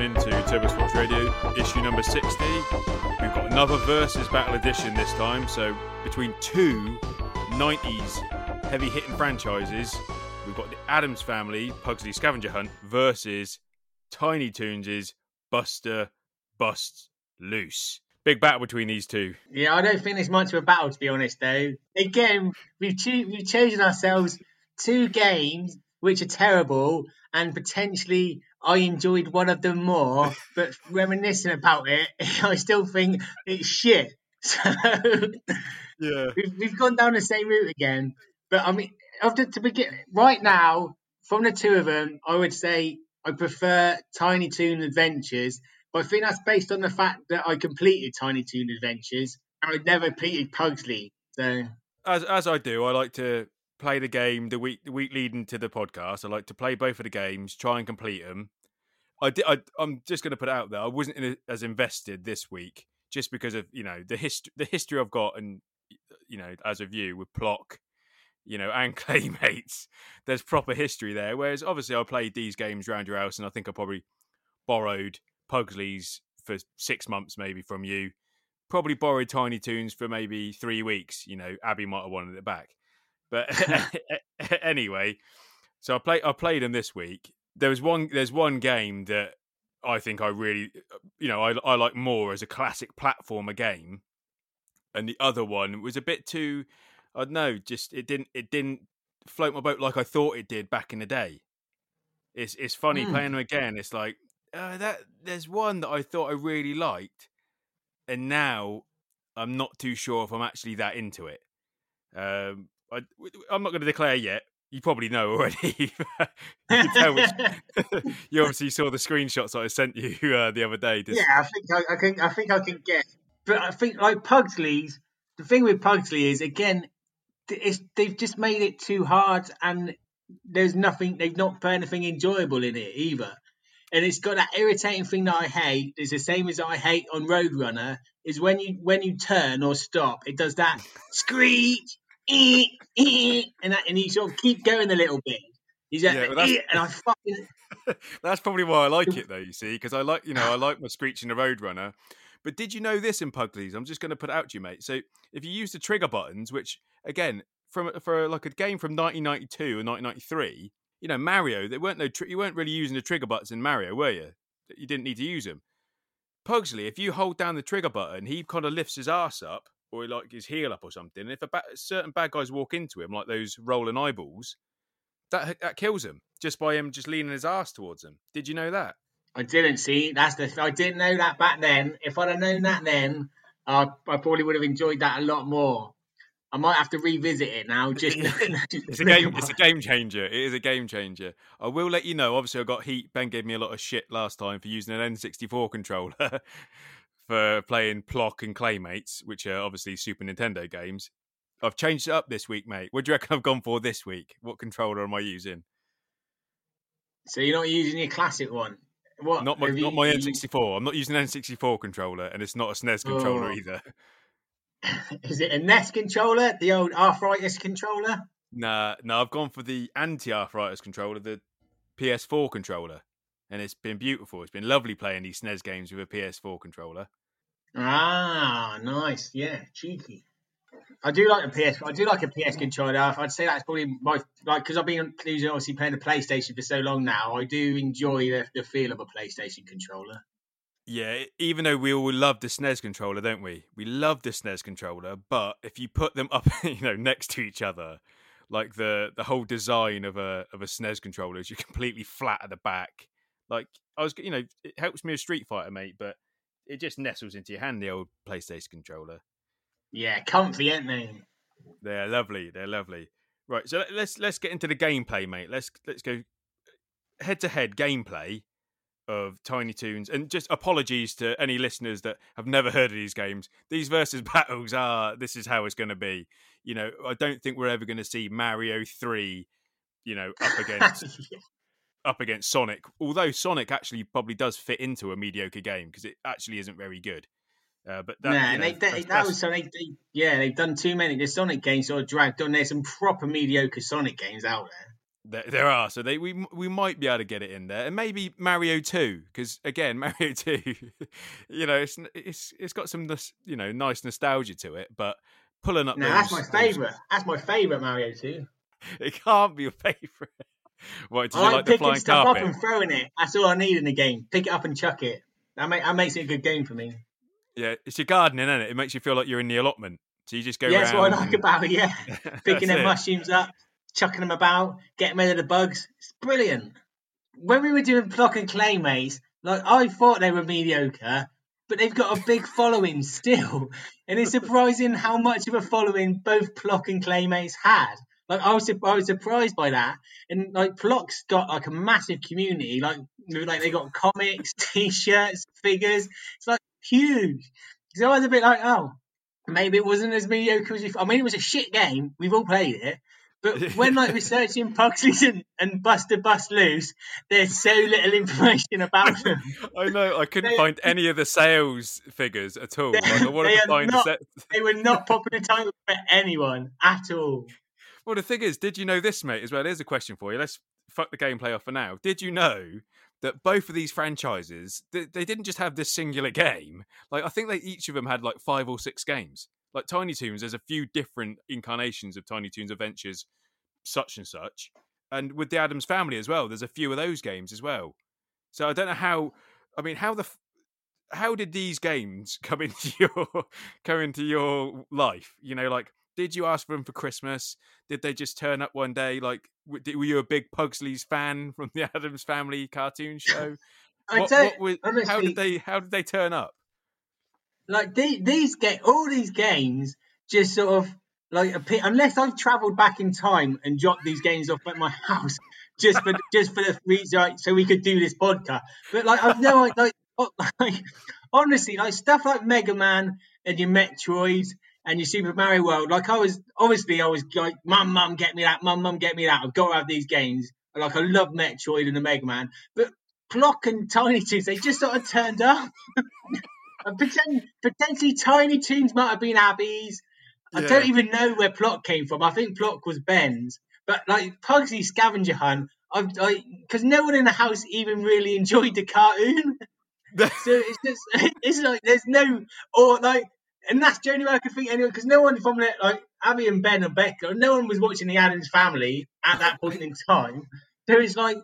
Tuning in to Turbo Sports Radio, issue number 60. We've got another Versus Battle Edition this time. So, between two 90s heavy hitting franchises, we've got the Addams Family Pugsley Scavenger Hunt versus Tiny Toons' Buster Busts Loose. Big battle between these two. Yeah, I don't think there's much of a battle to be honest. Though, again, we've cho- we've chosen ourselves two games which are terrible, and potentially I enjoyed one of them more. But reminiscing about it, I still think it's shit. So Yeah. we've, we've gone down the same route again. But I mean, after to begin right now, from the two of them, I would say I prefer Tiny Toon Adventures. But I think that's based on the fact that I completed Tiny Toon Adventures and I never completed Pugsley. So As as I do, I like to play the game the week the week leading to the podcast. I like to play both of the games, try and complete them. I did. I, I'm just going to put it out there. I wasn't in a, as invested this week just because of you know the history the history I've got and you know as of you with Plok, you know, and Claymates. There's proper history there. Whereas obviously I played these games around your house, and I think I probably borrowed Pugsley's for six months maybe from you. Probably borrowed Tiny Toons for maybe three weeks. You know, Abby might have wanted it back. But anyway, so I played I played them this week. There was one there's one game that I think I really you know, I I like more as a classic platformer game. And the other one was a bit too I don't know, just it didn't it didn't float my boat like I thought it did back in the day. It's it's funny Hmm. playing them again. It's like uh, that. There's one that I thought I really liked, and now I'm not too sure if I'm actually that into it. Um, I, I'm not going to declare yet. You probably know already. you, which, you obviously saw the screenshots I sent you uh, the other day. Just- yeah, I think I, I can I think I can get. But I think like Pugsley's the thing with Pugsley is again, they've just made it too hard, and there's nothing. They've not put anything enjoyable in it either. And it's got that irritating thing that I hate. It's the same as I hate on Roadrunner. Is when you when you turn or stop, it does that screech, ee, ee, and that, and you sort of keep going a little bit. He's like, Yeah, well, and I fucking That's probably why I like it though. You see, because I like you know I like my screeching the Roadrunner. But did you know this in Pugleys? I'm just going to put it out to you, mate. So if you use the trigger buttons, which again from for like a game from 1992 and 1993, you know Mario, there weren't no tri- you weren't really using the trigger buttons in Mario, were you? You didn't need to use them. Pugsley, if you hold down the trigger button, he kind of lifts his ass up or like his heel up or something. And if a ba- certain bad guys walk into him, like those rolling eyeballs, that that kills him just by him just leaning his ass towards him. Did you know that? I didn't see. That's the. I didn't know that back then. If I'd have known that then, uh, I probably would have enjoyed that a lot more. I might have to revisit it now. Just It's a game. It's a game changer. It is a game changer. I will let you know. Obviously, I got heat. Ben gave me a lot of shit last time for using an N64 controller for playing Plok and Claymates, which are obviously Super Nintendo games. I've changed it up this week, mate. What do you reckon I've gone for this week? What controller am I using? So you're not using your classic one. What? Not my have you- my N64. I'm not using an N64 controller, and it's not a SNES controller Oh. either. Is it a NES controller? The old arthritis controller? Nah, no, I've gone for the anti-arthritis controller, the PS4 controller, and it's been beautiful. It's been lovely playing these SNES games with a PS4 controller. Ah, nice. Yeah, cheeky. I do like a PS. I do like a PS controller. I'd say that's probably my like because I've been obviously playing the PlayStation for so long now. I do enjoy the, the feel of a PlayStation controller. Yeah, even though we all love the SNES controller, don't we? We love the SNES controller, but if you put them up, you know, next to each other, like the the whole design of a of a SNES controller is you're completely flat at the back. Like I was, you know, it helps me with Street Fighter, mate, but it just nestles into your hand. The old PlayStation controller. Yeah, comfy, aren't they? They're lovely. They're lovely. Right, so let- let's let's get into the gameplay, mate. Let's let's go head to head gameplay of Tiny Toons, and just apologies to any listeners that have never heard of these games. These versus battles are this is how it's going to be. You know, I don't think we're ever going to see Mario three, you know, up against up against Sonic. Although Sonic actually probably does fit into a mediocre game because it actually isn't very good. Uh, but that, nah, you know, they, they, that was so they, yeah, they've done too many. The Sonic games sort of dragged on. There's some proper mediocre Sonic games out there. There, there are, so they we we might be able to get it in there, and maybe Mario Two, because again, Mario Two, you know, it's it's it's got some you know nice nostalgia to it, but pulling up. No, those, that's my favourite. That's my favourite Mario 2. It can't be your favorite. What did I you like, like the picking flying stuff carpet? up and throwing it. That's all I need in the game. Pick it up and chuck it. That, make, that makes it a good game for me. Yeah, it's your gardening, isn't it? It makes you feel like you're in the allotment. So you just go yeah, around. that's what I like and- about it, yeah. Picking them it. mushrooms up, chucking them about, getting rid of the bugs. It's brilliant. When we were doing Plok and Claymates, like I thought they were mediocre, but they've got a big following still. And it's surprising how much of a following both Plok and Claymates had. Like I was, I was surprised by that. And like Plok's got like a massive community. Like, like they got comics, t-shirts, figures. It's like huge. So I was a bit like, oh, maybe it wasn't as mediocre as you. I mean, it was a shit game. We've all played it. But when like researching Pugsley's and, and Buster Bust Loose, there's so little information about them. I know. I couldn't They- find any of the sales figures at all. Like, they find not- the set. They were not popular titles for anyone at all. Well, the thing is, did you know this, mate? As well, here's a question for you. Let's fuck the gameplay off for now. Did you know that both of these franchises they, they didn't just have this singular game? Like, I think they each of them had like five or six games. Like Tiny Toons, there's a few different incarnations of Tiny Toons Adventures, such and such, and with the Addams Family as well. There's a few of those games as well. So I don't know how. I mean, how the how did these games come into your come into your life? You know, like did you ask for them for Christmas? Did they just turn up one day? Like, were you a big Pugsley's fan from the Addams Family cartoon show? I What- don't what was- how did they how did they turn up? like the, these get all these games just sort of like appear, unless I've travelled back in time and dropped these games off at my house just for just for the reason so we could do this podcast. But like I've no like, like honestly like stuff like Mega Man and your Metroid and your Super Mario World. Like I was obviously I was like, Mum, Mum, get me that. Mum, Mum, get me that. I've got to have these games. Like I love Metroid and the Mega Man, but Clock and Tiny Toons they just sort of turned up. Poten- potentially Tiny Toons might have been Abby's. I Yeah. don't even know where Plok came from. I think Plok was Ben's. But like Pugsy Scavenger Hunt, I've because no one in the house even really enjoyed the cartoon. So it's just it's like there's no or like and that's the only way I could think anyway because no one from the, like Abby and Ben and Becca, no one was watching the Addams Family at that point in time. So it's like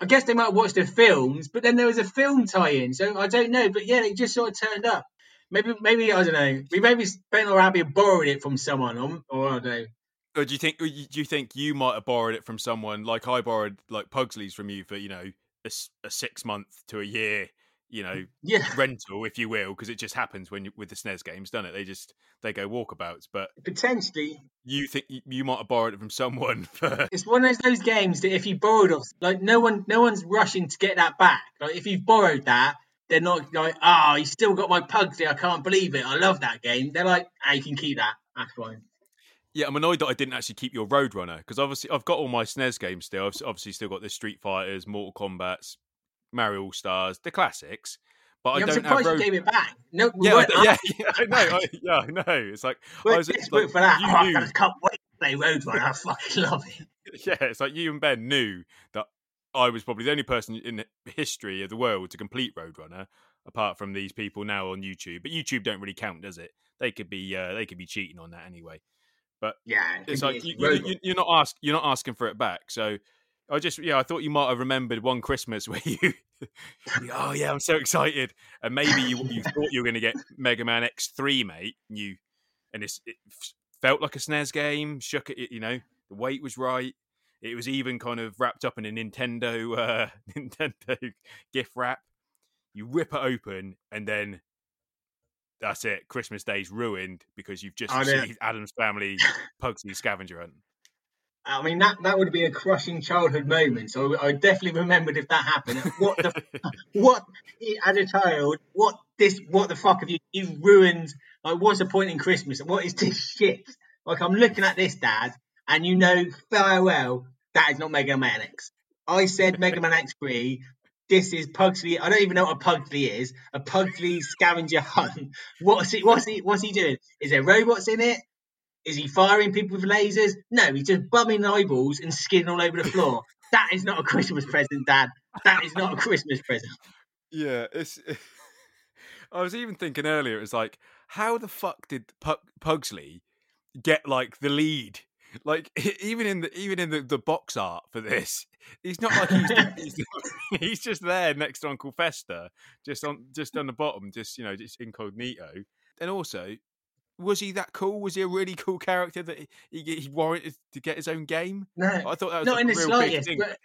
I guess they might watch the films, but then there was a film tie-in, so I don't know. But yeah, they just sort of turned up. Maybe, maybe I don't know. We maybe Ben or Abby borrowed it from someone, or, or I don't know. Or do you think do you think you might have borrowed it from someone like I borrowed like Pugsley's from you for you know a six month to a year you know Yeah, rental if you will because it just happens when you with the SNES games, doesn't it? They just they go walkabouts. But potentially. you think you- you might have borrowed it from someone for It's one of those games that if you borrowed off, like no one, no one's rushing to get that back. Like if you've borrowed that, they're not like, oh, you still got my Pugsley. I can't believe it. I love that game. They're like, ah, you can keep that. That's fine. Yeah, I'm annoyed that I didn't actually keep your Roadrunner because obviously I've got all my SNES games still. I've obviously still got the Street Fighters, Mortal Kombat's, Mario All Stars, the classics. But Yeah, I I'm don't have surprised you gave it back. No, we Yeah, I, yeah, yeah, I know. I, yeah, I know. It's like I We're was desperate like, for that. you Oh, knew- just can't wait to play Roadrunner. I fucking love it. yeah, it's like you and Ben knew that I was probably the only person in the history of the world to complete Roadrunner, apart from these people now on YouTube. But YouTube don't really count, does it? They could be uh, they could be cheating on that anyway. But yeah, It's like you, Roadrunner. you- you're not ask you're not asking for it back. So I just yeah, I thought you might have remembered one Christmas where you, oh yeah, I'm so excited, and maybe you you thought you were going to get Mega Man X3, mate. and You and it's, it felt like a SNES game. Shook it, you know, the weight was right. It was even kind of wrapped up in a Nintendo uh, Nintendo gift wrap. You rip it open, and then that's it. Christmas Day's ruined because you've just I received Addams Family Pugsley Scavenger Hunt. I mean, that, that would been a crushing childhood moment. So I definitely remembered if that happened. What the, what, as a child, what this, what the fuck have you, you've ruined, like, what's the point in Christmas? What is this shit? Like, I'm looking at this, Dad, and you know very well that is not Mega Man X. I said Mega Man X3. This is Pugsley. I don't even know what a Pugsley is. A Pugsley scavenger hunt. What's he? What's he? What's he doing? Is there robots in it? Is he firing people with lasers? No, he's just bumming eyeballs and skin all over the floor. that is not a Christmas present, Dad. That is not a Christmas present. Yeah, it's. I was even thinking earlier. It's like, how the fuck did Pugsley get like the lead? Like even in the even in the, the box art for this, he's not like he's, he's, he's just there next to Uncle Fester, just on just on the bottom, just you know, just incognito. And also, was he that cool? Was he a really cool character that he, he, he warranted to get his own game? No, I thought that was not in the slightest. But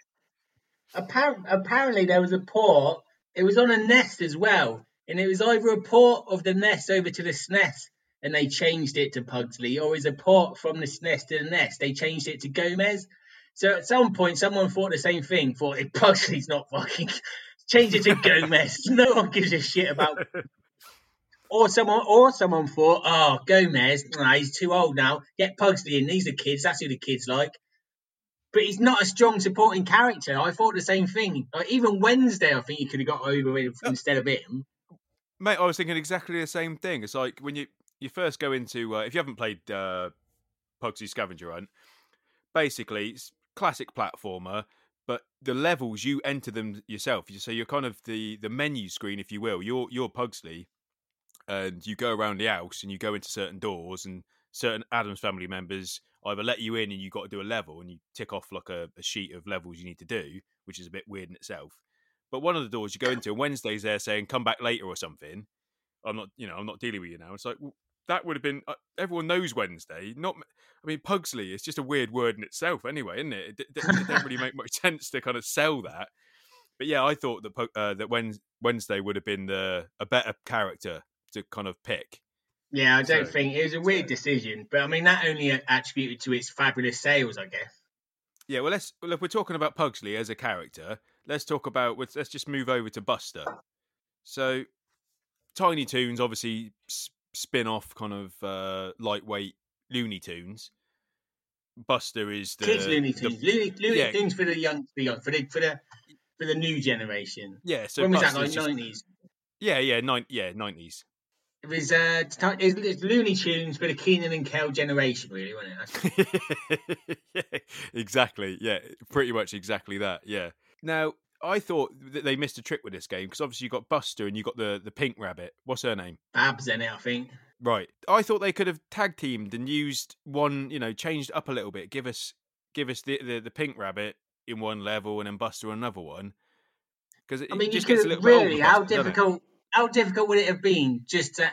apparently, apparently, there was a port. It was on a nest as well, and it was either a port of the nest over to the SNES, and they changed it to Pugsley, or is a port from the SNES to the nest. They changed it to Gomez. So at some point, someone thought the same thing. Thought if Pugsley's not fucking, change it to Gomez. no one gives a shit about or someone, or someone thought, oh, Gomez, nah, he's too old now. Get Pugsley in. These are kids. That's who the kids like. But he's not a strong supporting character. I thought the same thing. Like, even Wednesday, I think he could have got over with uh, instead of him. Mate, I was thinking exactly the same thing. It's like when you you first go into uh, if you haven't played uh, Pugsley Scavenger Hunt, basically it's classic platformer but the levels you enter them yourself. So you're kind of the the menu screen, if you will. You're you're Pugsley, and you go around the house and you go into certain doors and certain Addams family members either let you in and you got to do a level and you tick off like a, a, sheet of levels you need to do, which is a bit weird in itself. But one of the doors you go into, Wednesday's there saying come back later or something. I'm not, you know, I'm not dealing with you now. It's like well, that would have been. Uh, everyone knows Wednesday. Not, I mean, Pugsley is just a weird word in itself, anyway, isn't it? It, it, it doesn't really make much sense to kind of sell that. But yeah, I thought that uh, that Wednesday would have been the a better character to kind of pick. Yeah, I don't so, think it was a weird so. decision, but I mean that only attributed to its fabulous sales, I guess. Yeah, well, let's well, if we're talking about Pugsley as a character, let's talk about let's just move over to Buster. So, Tiny Toons, obviously spin-off kind of uh, lightweight Looney Tunes. Buster is the kids Looney Tunes. The, Looney, Looney yeah. Tunes for the young, the young, for the for the for the new generation. Yeah, so when was that? Like nineties. Yeah, yeah, nine, yeah, nineties. It was uh, it's, it's Looney Tunes for the Keenan and Kel generation, really, wasn't it? yeah, exactly. Yeah, pretty much exactly that. Yeah. Now, I thought that they missed a trick with this game because obviously you got Buster and you got the the pink rabbit. What's her name? Babs in it, I think. Right. I thought they could have tag teamed and used one, you know, changed up a little bit. Give us give us the the, the pink rabbit in one level and then Buster another one. Because I mean, just you could really how difficult how difficult would it have been just to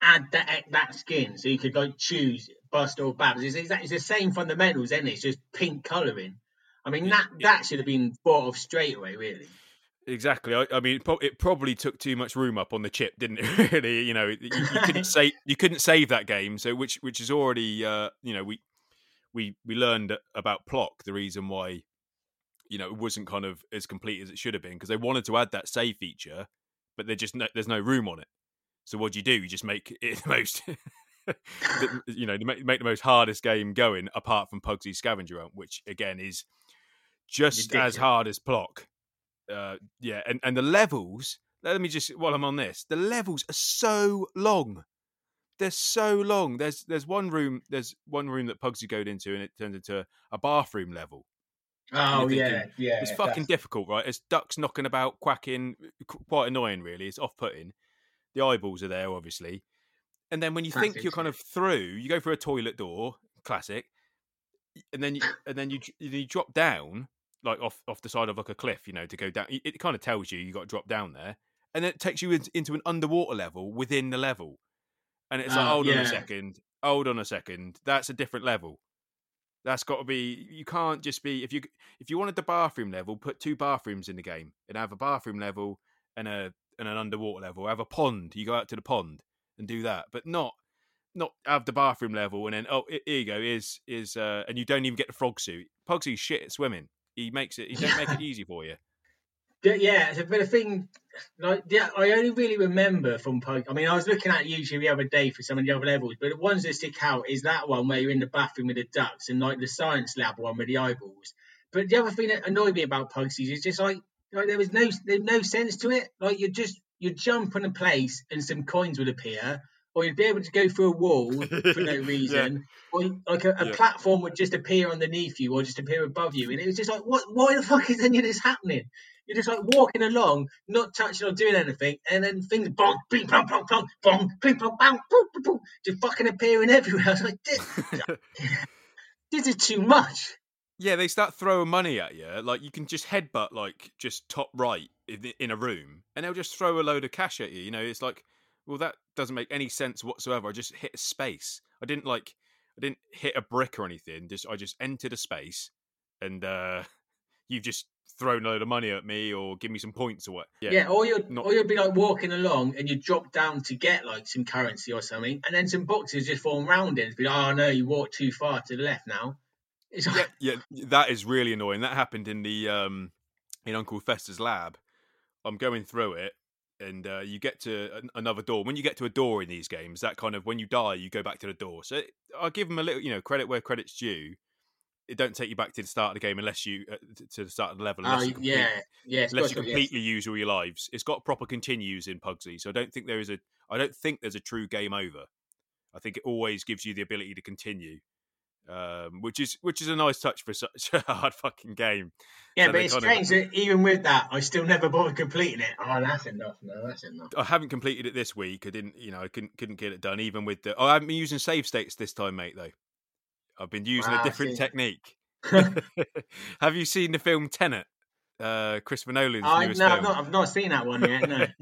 add that that skin so you could like choose bust or Babs? It's, it's the same fundamentals, isn't it? It's just pink colouring. I mean, that that should have been thought of straight away, really. Exactly. I, I mean, it probably took too much room up on the chip, didn't it? really, you know, you, you couldn't say you couldn't save that game. So, which which is already, uh, you know, we we we learned about Plok the reason why, you know, it wasn't kind of as complete as it should have been because they wanted to add that save feature, but there's just no, there's no room on it. So what do you do? You just make it the most, you know, make, make the most hardest game going apart from Pugsy Scavenger Hunt, which again is just Ridiculous. as hard as Plok. Uh, yeah, and and the levels. Let me just while I'm on this, the levels are so long. They're so long. There's there's one room. There's one room that Pugsy goes into, and it turns into a bathroom level. Oh yeah, yeah. It's fucking that's... difficult, right? It's ducks knocking about, quacking. Quite annoying, really. It's off-putting. The eyeballs are there, obviously. And then when you classic. think you're kind of through, you go through a toilet door, classic, and then you, and then you you drop down like off off the side of like a cliff, you know, to go down. It, kind of tells you you got to drop down there, and then it takes you into an underwater level within the level, and it's like, oh, hold yeah. on a second, hold on a second, that's a different level. That's got to be. You can't just be if you if you wanted the bathroom level, put two bathrooms in the game and have a bathroom level and a and an underwater level. Have a pond. You go out to the pond and do that, but not not have the bathroom level and then oh here you go is is uh, and you don't even get the frog suit. Pugsy's shit at swimming. He makes it. He don't make it easy for you. Yeah, but the thing, like, yeah, I only really remember from Pug. I mean, I was looking at YouTube the other day for some of the other levels, but the ones that stick out is that one where you're in the bathroom with the ducks and like the science lab one with the eyeballs. But the other thing that annoyed me about Pugsies is just like, like there was no there's no sense to it. Like you just you jump on a place and some coins would appear, or you'd be able to go through a wall for no reason, or like a, a Yeah. platform would just appear underneath you or just appear above you, and it was just like, what? Why the fuck is any of this happening? You're just like walking along, not touching or doing anything, and then things bong, bing, bong, bong, bong, bong, bing, bong, bong, boom, boom, boom, just fucking appearing everywhere. I was like, this, this is too much. Yeah, they start throwing money at you. Like you can just headbutt like just top right in, in a room, and they'll just throw a load of cash at you. You know, it's like, well, that doesn't make any sense whatsoever. I just hit a space. I didn't like, I didn't hit a brick or anything. Just I just entered a space, and uh you've just thrown a load of money at me or give me some points or what. Yeah, or you'd not- or you'd be like walking along and you drop down to get like some currency or something, and then some boxes just form round it. It'd be like, oh no, you walked too far to the left now. It's like, yeah, that is really annoying. That happened in the um in Uncle Fester's lab. I'm going through it, and uh, you get to an- another door. When you get to a door in these games, that kind of when you die, you go back to the door. So I'll give them a little, you know, credit where credit's due. It don't take you back to the start of the game unless you uh, to the start of the level. oh Unless you complete, yeah, yeah, unless you to- yes. completely use all your lives. It's got proper continues in Pugsy, so I don't think there is a. I don't think there's a true game over. I think it always gives you the ability to continue, um, which is which is a nice touch for such a hard fucking game. Yeah, so but it's kind of- strange that even with that, I still never bothered completing it. Oh, that's enough. No, that's enough. I haven't completed it this week. I didn't, you know, I couldn't couldn't get it done. Even with the, oh, I haven't been using save states this time, mate. Though I've been using Wow, a different technique. Have you seen the film Tenet? Uh, Christopher Nolan's I, newest no, film. I've not, I've not seen that one yet. No.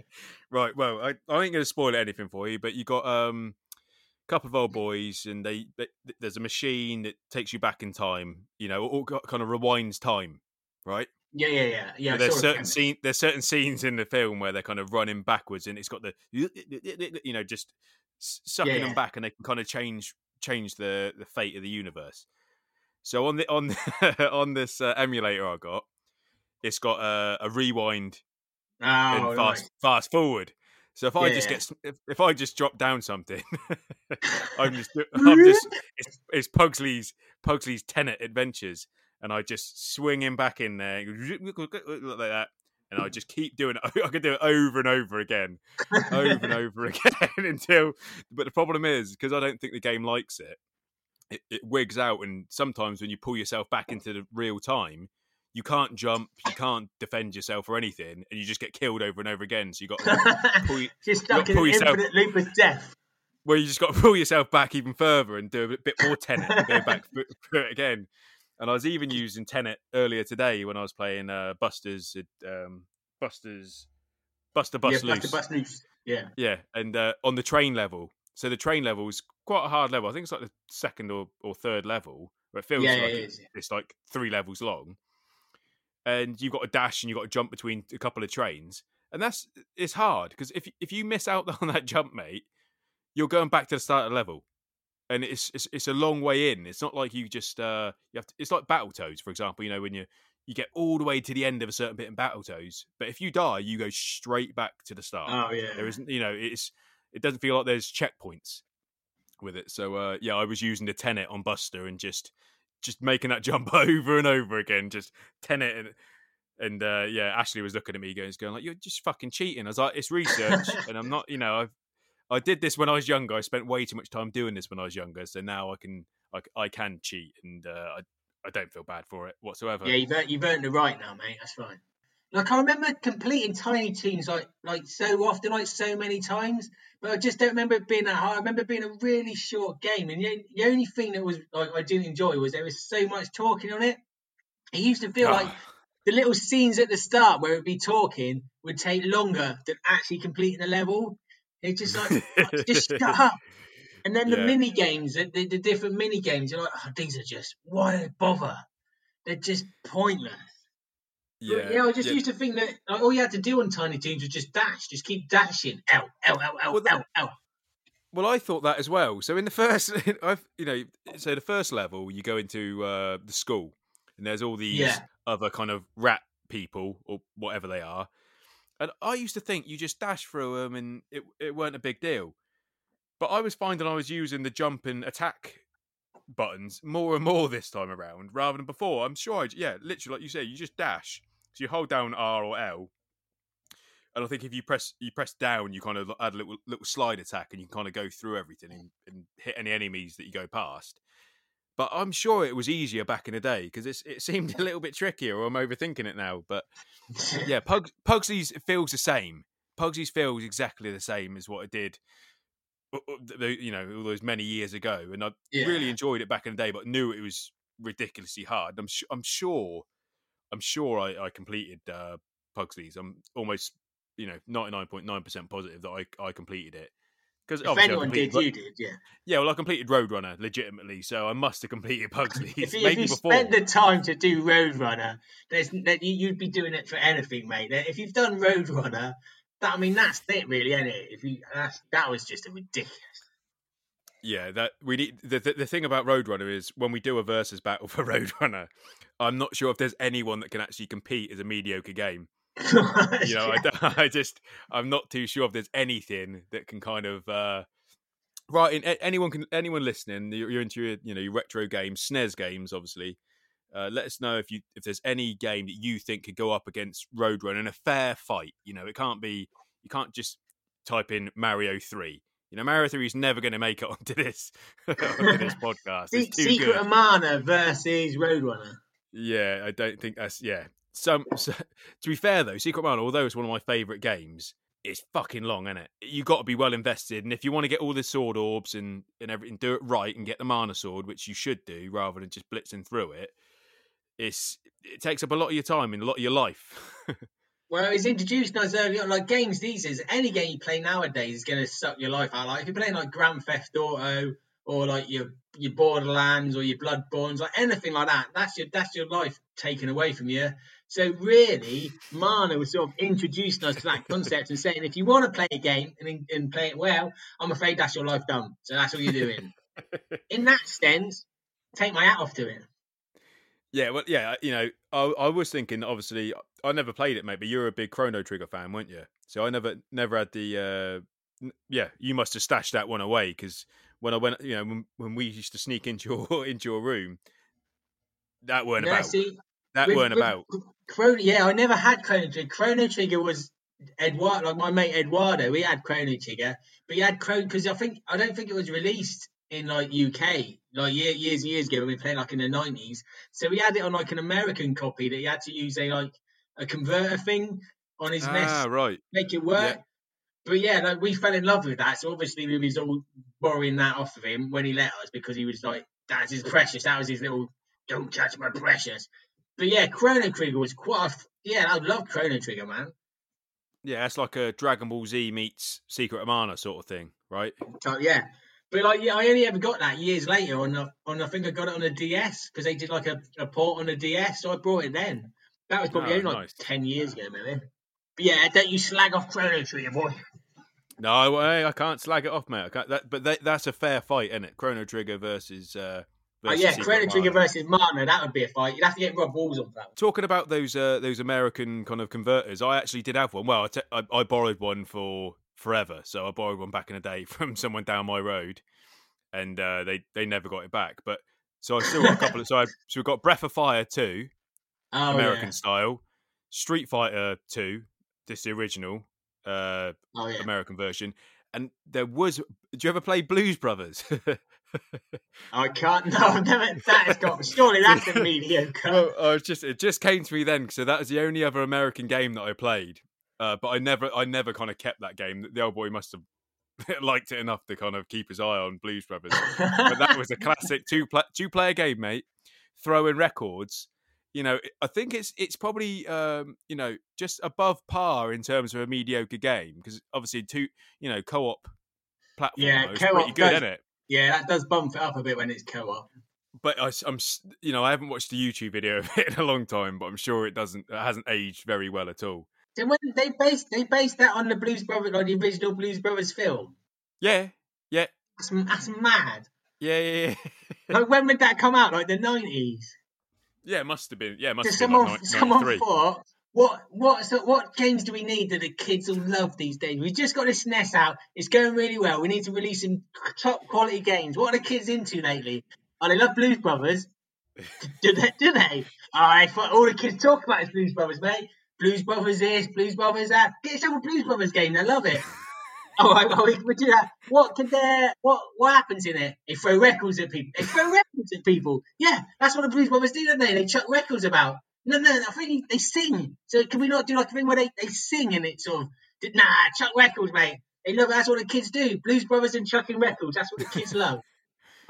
Right. Well, I, I ain't going to spoil anything for you, but you got um, a couple of old boys, and they, they there's a machine that takes you back in time. You know, or kind of rewinds time, right? yeah, yeah, yeah, yeah. There's certain scene, there's certain scenes in the film where they're kind of running backwards, and it's got the you know just sucking yeah. them back, and they can kind of change change the the fate of the universe. So on the on the, on this uh, emulator I got, it's got a, a rewind Oh, and fast fast forward. So if I just get if, if I just drop down something, I'm just I'm just it's, it's Pugsley's Pugsley's Tenet Adventures, and I just swing him back in there like that, and I just keep doing it. I could do it over and over again, over and over again until. But the problem is because I don't think the game likes it, it, it wigs out, and sometimes when you pull yourself back into the real time. You can't jump, you can't defend yourself or anything, and you just get killed over and over again. So you got to pull, Just stuck gotta in pull an yourself- infinite loop of death. where you just got to pull yourself back even further and do a bit, more Tenet and go back through it again. And I was even using Tenet earlier today when I was playing uh, Busters, um, Busters, Buster Bust yeah, Loose. Buster Bust loose. Yeah. Yeah, and uh, on the train level. So the train level is quite a hard level. I think it's like the second or, or third level, where it feels Yeah, like it is, it's like three levels long. And you've got to dash and you've got to jump between a couple of trains. And that's it's hard because if if you miss out on that jump, mate, you're going back to the start of the level. And it's it's, it's a long way in. It's not like you just uh you have to, it's like Battletoads, for example, you know, when you you get all the way to the end of a certain bit in Battletoads, but if you die, you go straight back to the start Oh yeah. there isn't you know it's it doesn't feel like there's checkpoints with it so uh yeah i was using the tenet on buster and just just making that jump over and over again just tenet and and uh yeah ashley was looking at me going going like you're just fucking cheating i was like it's research and i'm not you know i've i did this when i was younger i spent way too much time doing this when i was younger so now i can i, I can cheat and uh i I don't feel bad for it whatsoever. Yeah, you've earned, you've earned the right now, mate. That's fine. Like I remember completing Tiny Toons like like so often, like so many times, but I just don't remember it being that hard. I remember it being a really short game, and the, the only thing that was like I didn't enjoy was there was so much talking on it. It used to feel Ah. like the little scenes at the start where it'd be talking would take longer than actually completing the level. It's just like just shut up. And then the Yeah. mini games, the, the, the different mini games, you're like, oh, these are just why bother? They're just pointless. But, yeah, I just yeah. used to think that like, all you had to do on Tiny Toons was just dash, just keep dashing. L, L, L, L, Well, that- L, L. Well, I thought that as well. So in the first, I've you know, so the first level, you go into uh, the school, and there's all these Yeah. other kind of rat people or whatever they are, and I used to think you just dash through them and it it weren't a big deal, but I was finding I was using the jump and attack buttons more and more this time around rather than before. I'm sure, I, yeah, literally like you say, you just dash. So you hold down R or L, and I think if you press you press down, you kind of add a little little slide attack, and you kind of go through everything and, and hit any enemies that you go past. But I'm sure it was easier back in the day because it seemed a little bit trickier. Or I'm overthinking it now, but yeah, Pug, Pugsley's feels the same. Pugsley's feels exactly the same as what it did, you know, all those many years ago. And I yeah. really enjoyed it back in the day, but knew it was ridiculously hard. I'm I'm sure, I'm sure I, I completed uh, Pugsley's. I'm almost you know 99.9% positive that I I completed it. Because if anyone did, you did, yeah. Yeah, well, I completed Roadrunner legitimately, so I must have completed Pugsley. if you, if you spent the time to do Roadrunner, there's that you'd be doing it for anything, mate. If you've done Roadrunner, that I mean, that's it, really, isn't it? If you that's, that was just a ridiculous. Yeah, that we need the, the the thing about Roadrunner is when we do a versus battle for Roadrunner, I'm not sure if there's anyone that can actually compete as a mediocre game. you know, I, I, just I'm not too sure if there's anything that can kind of uh, right. In, anyone can anyone listening, you're, you're into your you know your retro games, SNES games, obviously. Uh, let us know if you if there's any game that you think could go up against Roadrunner in a fair fight. You know, it can't be you can't just type in Mario Three. You know, Mario Three is never going to make it onto this onto this podcast. Secret good. of Mana versus Roadrunner. Yeah, I don't think that's yeah some, so, to be fair though, Secret Mana, although it's one of my favourite games, it's fucking long, isn't it? You got to be well invested, and if you want to get all the sword orbs and and everything, do it right and get the mana sword, which you should do rather than just blitzing through it. It's it takes up a lot of your time and a lot of your life. well, it's introduced us early on, like games these days. Any game you play nowadays is going to suck your life out. Like if you're playing like Grand Theft Auto or like your your Borderlands or your Bloodbornes, like anything like that, that's your that's your life taken away from you. So really, Mana was sort of introducing us to that concept and saying, if you want to play a game and, and play it well, I'm afraid that's your life done. So that's all you're doing. In that sense, take my hat off to it. Yeah, well, yeah, you know, I, I was thinking. Obviously, I never played it, mate. But you're a big Chrono Trigger fan, weren't you? So I never, never had the. Uh, yeah, you must have stashed that one away because when I went, you know, when, when we used to sneak into your into your room, that weren't yeah, about. See, that with, weren't with, about. Chrono, yeah, I never had Chrono Trigger. Chrono Trigger was Eduardo, like my mate Eduardo. We had Chrono Trigger, but he had Chrono because I think I don't think it was released in like UK like year, years years ago when we played like in the nineties. So we had it on like an American copy that he had to use a like a converter thing on his ah, right. make it work. Yeah. But yeah, like we fell in love with that. So obviously we was all borrowing that off of him when he let us because he was like, "That's his precious." That was his little, "Don't touch my precious." But yeah, Chrono Trigger was quite. A, yeah, I love Chrono Trigger, man. Yeah, it's like a Dragon Ball Z meets Secret of Mana sort of thing, right? So, yeah, but like, yeah, I only ever got that years later on. The, on I think I got it on a DS because they did like a, a port on a DS, so I brought it then. That was probably oh, only like nice. ten years ago, maybe. But yeah, don't you slag off Chrono Trigger, boy. No, I, I can't slag it off, mate. That, but that, that's a fair fight, isn't it? Chrono Trigger versus uh, Oh yeah, Trigger versus Mana, that would be a fight. You'd have to get Rob Walls on that. Talking about those uh, those American kind of converters, I actually did have one. Well, I, t- I, I borrowed one for forever, so I borrowed one back in the day from someone down my road, and uh, they they never got it back. But so I still got a couple of so I so we've got Breath of Fire two, oh, American yeah. style, Street Fighter two, this the original uh, oh, yeah. American version, and there was. Do you ever play Blues Brothers? I can't. No, I've never. That has got. Surely that's a mediocre. Well, I was just. It just came to me then. So that was the only other American game that I played. Uh, but I never, I never kind of kept that game. The old boy must have liked it enough to kind of keep his eye on Blues Brothers. but that was a classic two play, two player game, mate. Throwing records. You know, I think it's it's probably um, you know just above par in terms of a mediocre game because obviously two you know co op platform yeah, co-op pretty good, isn't it? Yeah, that does bump it up a bit when it's co-op. But I, am you know, I haven't watched a YouTube video of it in a long time, but I'm sure it doesn't, it hasn't aged very well at all. So when they based, they based that on the Blues Brothers, like the original Blues Brothers film. Yeah, yeah. That's, that's mad. Yeah, yeah, yeah. like when would that come out? Like the nineties. Yeah, it must have been. Yeah, it must have someone, been. Like someone thought what what so what games do we need that the kids will love these days? We've just got this SNES out. It's going really well. We need to release some top quality games. What are the kids into lately? Oh, they love Blues Brothers. do they? Do they? I thought all the kids talk about is Blues Brothers, mate. Blues Brothers this, Blues Brothers that. Get yourself a Blues Brothers game. I love it. oh, I, oh, we could do that. What there? What what happens in it? They throw records at people. They throw records at people. Yeah, that's what the Blues Brothers do, don't they? They chuck records about. No, no, no I think they sing. So can we not do like a thing where they, they sing and it's sort of nah, chuck records, mate. They love that's what the kids do. Blues Brothers and chucking records. That's what the kids love.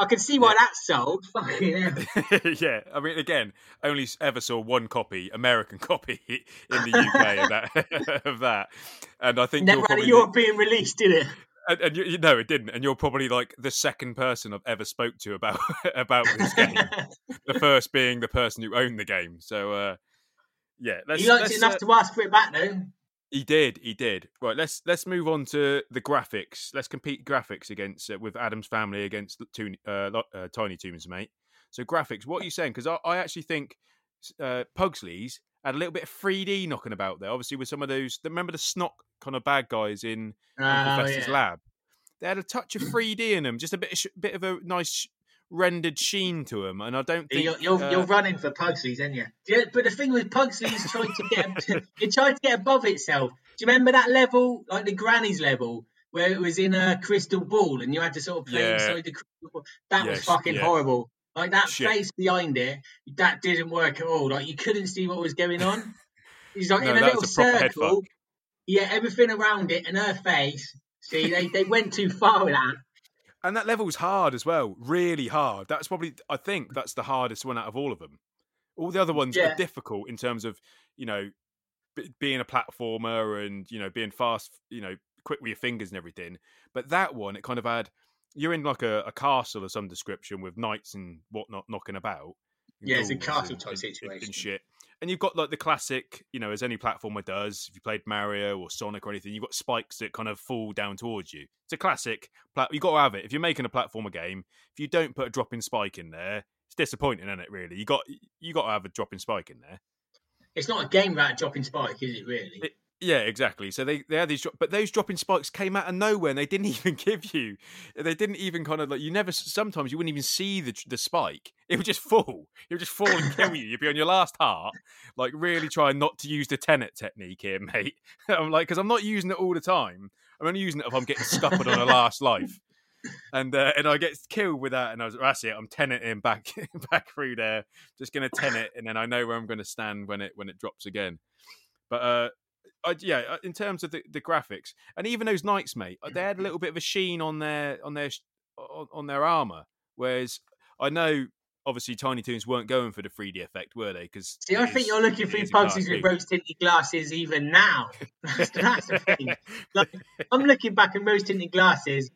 I can see why that's sold. Fucking hell. yeah, I mean, again, only ever saw one copy, American copy, in the UK of that, of that, and I think Never you're had a probably European release, did it? And, and you, know it didn't, and you're probably like the second person I've ever spoke to about about this game. the first being the person who owned the game. So uh, yeah, let's, he liked it enough uh, to ask for it back, though. he did, he did. Right, let's let's move on to the graphics. Let's compete graphics against uh, with Addams family against uh, uh, Tiny Toons, mate. So graphics, what are you saying? Because I, I actually think uh, Pugsley's had a little bit of 3D knocking about there. Obviously, with some of those, remember the snot kind of bad guys in Oh, Fester's yeah. lab. They had a touch of 3D in them, just a bit, of sh- bit of a nice rendered sheen to them. And I don't think You're, you're, uh, you're running for Pugsley's, aren't you? Yeah, but the thing with Pugsley's trying to get it tried to get above itself. Do you remember that level, like the Granny's level, where it was in a crystal ball and you had to sort of play Yeah. inside the crystal ball? That was fucking yeah. horrible. Like that Shit. face behind it, that didn't work at all. Like you couldn't see what was going on. He's like No, in a little a proper head circle. Yeah, everything around it and her face. See, they, they went too far with that. And that level's hard as well, really hard. That's probably, I think, that's the hardest one out of all of them. All the other ones Yeah. are difficult in terms of, you know, b- being a platformer and you know being fast, you know, quick with your fingers and everything. But that one, it kind of had you're in like a, a castle of some description with knights and whatnot knocking about. Yeah, it's a castle type situation. and shit. And you've got like the classic, you know, as any platformer does. If you played Mario or Sonic or anything, you've got spikes that kind of fall down towards you. It's a classic. Plat- you got to have it. If you're making a platformer game, if you don't put a dropping spike in there, it's disappointing, isn't it? Really, you got you got to have a dropping spike in there. It's not a game about dropping spike, is it really? It- Yeah, exactly. So they they had these, but those dropping spikes came out of nowhere, and they didn't even give you. They didn't even kind of like you never. Sometimes you wouldn't even see the the spike. It would just fall. It would just fall and kill you. You'd be on your last heart, like really trying not to use the tenet technique here, mate. I'm like, because I'm not using it all the time. I'm only using it if I'm getting scuppered on a last life. And uh, and I get killed with that, and I was that's it. I'm teneting back back through there, just gonna tenet, and then I know where I'm gonna stand when it when it drops again. But uh, I, yeah, uh, in terms of the, the graphics, and even those knights, mate, uh, they had a little bit of a sheen on their on their on, on their armor. Whereas I know, obviously, Tiny Toons weren't going for the 3D effect, were they? Because See, I think you're looking through Pugsy's with rose tinted glasses even now. That's, that's the thing. Like, I'm looking back at rose tinted glasses,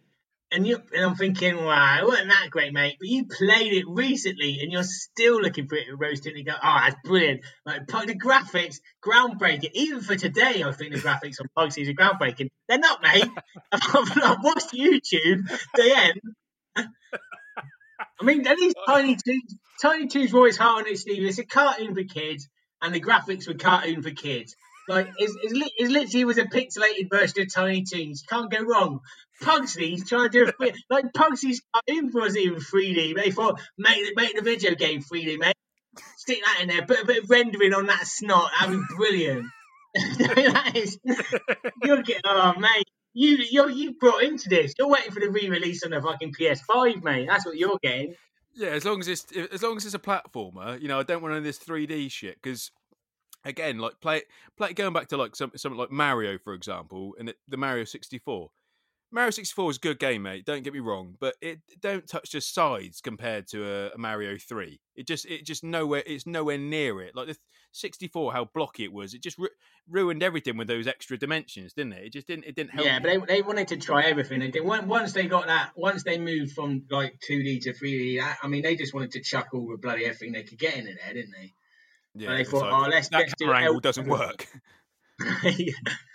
and you and I'm thinking, wow, it wasn't that great, mate. But you played it recently, and you're still looking for it with rose tinted go, Oh, that's brilliant! Like the graphics, groundbreaking. Even for today, I think the graphics on Pugsy's are groundbreaking. They're not, mate. I've, I've watched YouTube. The end. I mean, at least Tiny Toons, Tiny Toons were always hard on its sleeve. It's a cartoon for kids, and the graphics were cartoon for kids. Like, it's, it's, li- it's literally was a pixelated version of Tiny Toons. Can't go wrong. Pugsley's trying to do a free, like Pugsley's cartoon wasn't even 3D. They thought make make the video game 3D, mate. Stick that in there. Put a bit of rendering on that snot. That'd be brilliant. you're getting, oh mate. You you you brought into this. You're waiting for the re-release on the fucking PS5, mate. That's what you're getting. Yeah, as long as it's as long as it's a platformer, you know, I don't want any of this 3D shit because again, like play play going back to like some, something like Mario, for example, and it, the Mario 64. Mario 64 is a good game, mate. Don't get me wrong, but it don't touch the sides compared to a, a Mario 3. It just it just nowhere it's nowhere near it. Like the 64, how blocky it was, it just ru- ruined everything with those extra dimensions, didn't it? It just didn't it didn't help. Yeah, but they, they wanted to try everything. They did. Once they got that, once they moved from like 2D to 3D, that, I mean, they just wanted to chuck all the bloody everything they could get in there, didn't they? yeah, they thought, like, oh, let's- that let's do angle doesn't work.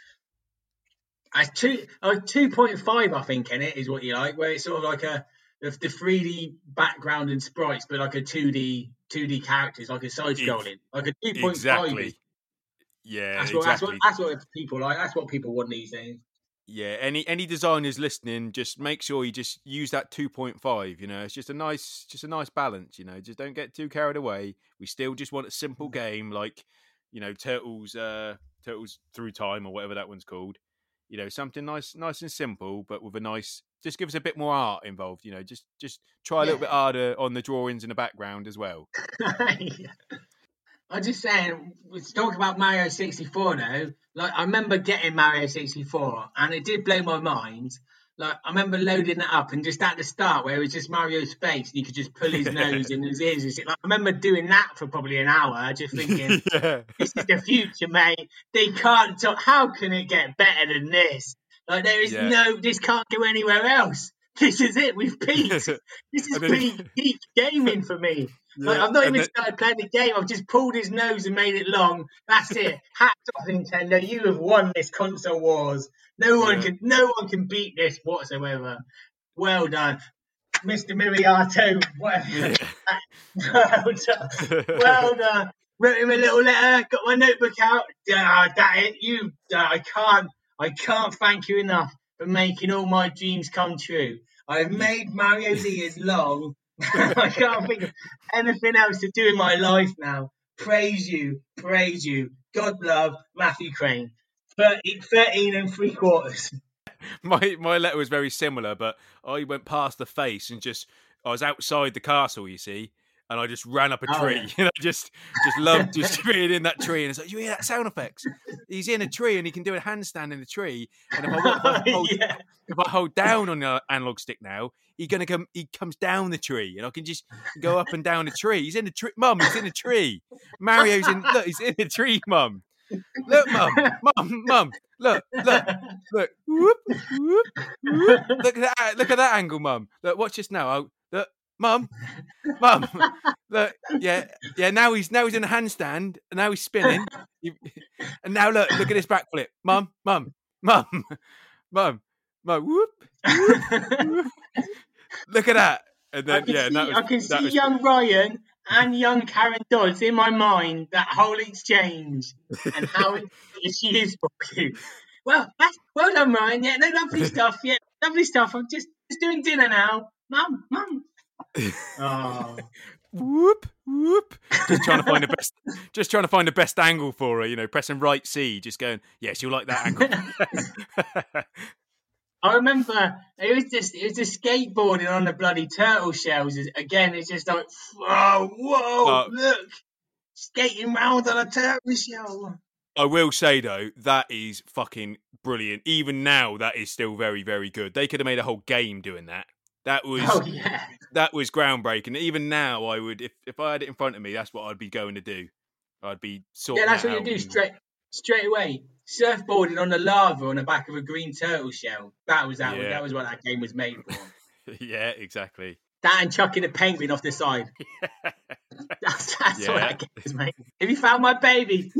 As two, oh, 2.5, I think, in it is what you like, where it's sort of like a the, the 3D background and sprites, but like a 2D 2D characters, like a side scrolling, like a 2.5. exactly. Yeah, That's what, exactly. that's what that's what people like. That's what people want these days. Yeah, any any designers listening, just make sure you just use that two point five. You know, it's just a nice, just a nice balance. You know, just don't get too carried away. We still just want a simple game like, you know, Turtles, uh, Turtles Through Time or whatever that one's called. You know, something nice, nice and simple, but with a nice. Just give us a bit more art involved. You know, just just try a little Yeah. bit harder on the drawings in the background as well. I'm just saying, let's talk about Mario 64 now. Like, I remember getting Mario 64, and it did blow my mind. Like, I remember loading it up, and just at the start, where it was just Mario's face, and you could just pull his nose and his ears and shit. Like, I remember doing that for probably an hour, just thinking, yeah, this is the future, mate. They can't talk. How can it get better than this? Like, there is Yeah. no, this can't go anywhere else. This is it. We've peaked. This is peak, peak gaming for me. Like, I've not and even started playing the game. I've just pulled his nose and made it long. That's it. Hats off, Nintendo. You have won this console wars. No one Yeah. can. No one can beat this whatsoever. Well done, Mr. Miyamoto. Whatever. well done. Well done. Wrote him a little letter. Got my notebook out. Ah, that it. You. ah, I can't. I can't thank you enough for making all my dreams come true. I've made Mario's ears long. I can't think of anything else to do in my life now. Praise you, praise you. God love Matthew Crane. 13, 13 and three quarters. my my letter was very similar, but I went past the face and just I was outside the castle, you see, and I just ran up a Oh, tree. yeah. And I just just loved just being in that tree. And it's like, you hear that sound effects? He's in a tree and he can do a handstand in the tree. And if I, if I, hold, yeah. if I hold down on the analog stick now, he's gonna come. He comes down the tree, and I can just go up and down the tree. He's in the tree, Mum. He's in the tree. Mario's in. Look, he's in the tree, Mum. Look, Mum, Mum, Mum. Look, look, look. Whoop, whoop, whoop. Look at that! Look at that angle, Mum. Look, watch this now. Look, Mum, Mum. Look, yeah, yeah. Now he's now he's in a handstand, and now he's spinning, and now look, look at this backflip, Mum, Mum, Mum, Mum, Mum. Whoop, whoop. Look at that. And I then can yeah, see, that was, I can see was young Ryan and young Karen Dodds in my mind, that whole exchange and how it, she is for you. Well, that's, well done, Ryan. Yeah, no, lovely stuff. Yeah, lovely stuff. I'm just, just doing dinner now. Mum, mum. Oh. whoop whoop. Just trying to find the best. Just trying to find the best angle for her. You know, pressing right C. Just going. Yes, you'll like that angle. I remember it was just it was just skateboarding on the bloody turtle shells. Again, it's just like whoa, whoa, Uh, look, skating round on a turtle shell. I will say though, that is fucking brilliant. Even now, that is still very, very good. They could have made a whole game doing that. That was Oh yeah, that was groundbreaking. Even now, I would if if I had it in front of me, that's what I'd be going to do. I'd be sorting. yeah. That's what you do straight straight away. Surfboarding on the lava on the back of a green turtle shell. That was that. Yeah. That was what that game was made for. yeah, exactly. That and chucking a penguin off the side. That's, that's what Yeah. that game was made. Have you found my baby?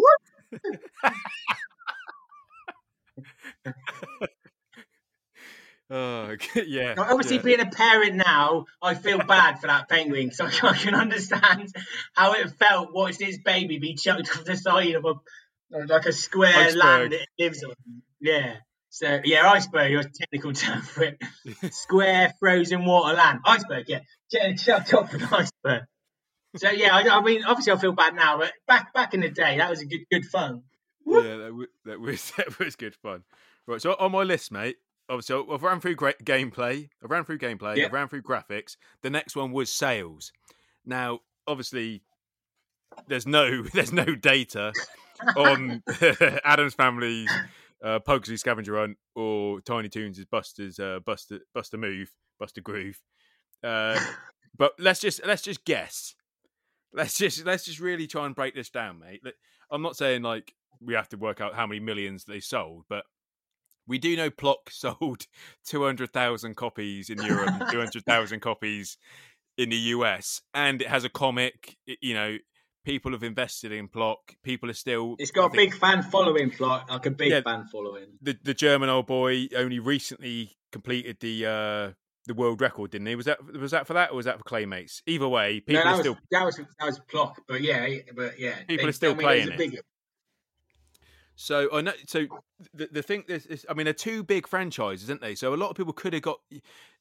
Oh yeah. Now, obviously, yeah. being a parent now, I feel bad for that penguin, so I can understand how it felt watching his baby be chucked off the side of a like a square Iceberg. land it lives on. Yeah. So yeah, iceberg. Your technical term for it. square frozen water land. Iceberg. Yeah. Getting chucked off an iceberg. So yeah, I, I mean, obviously, I feel bad now, but back back in the day, that was a good good fun. yeah, that, w- that was that was good fun. Right, so on my list, mate. Obviously, I've ran through great gameplay. I've ran through gameplay. Yeah. I've ran through graphics. The next one was sales. Now, obviously, there's no there's no data on Addams Family's uh, Pugsley Scavenger Hunt or Tiny Toons' Buster's uh, Buster Buster Move Buster Groove. Uh, but let's just let's just guess. Let's just let's just really try and break this down, mate. I'm not saying like we have to work out how many millions they sold, but we do know Plok sold 200,000 copies in Europe, and 200,000 copies in the US, and it has a comic. it- you know, people have invested in Plok. People are still. It's got I a think big fan following, like, like a big Yeah. fan following. The the German old boy only recently completed the uh the world record, didn't he? Was that was that for that or was that for Claymates? Either way, people no, that are was, still that was that was Plok, but yeah, but yeah, People they- are still I mean, playing a it. big- So I know. So the the thing is, is, I mean, they're two big franchises, isn't they? So a lot of people could have got,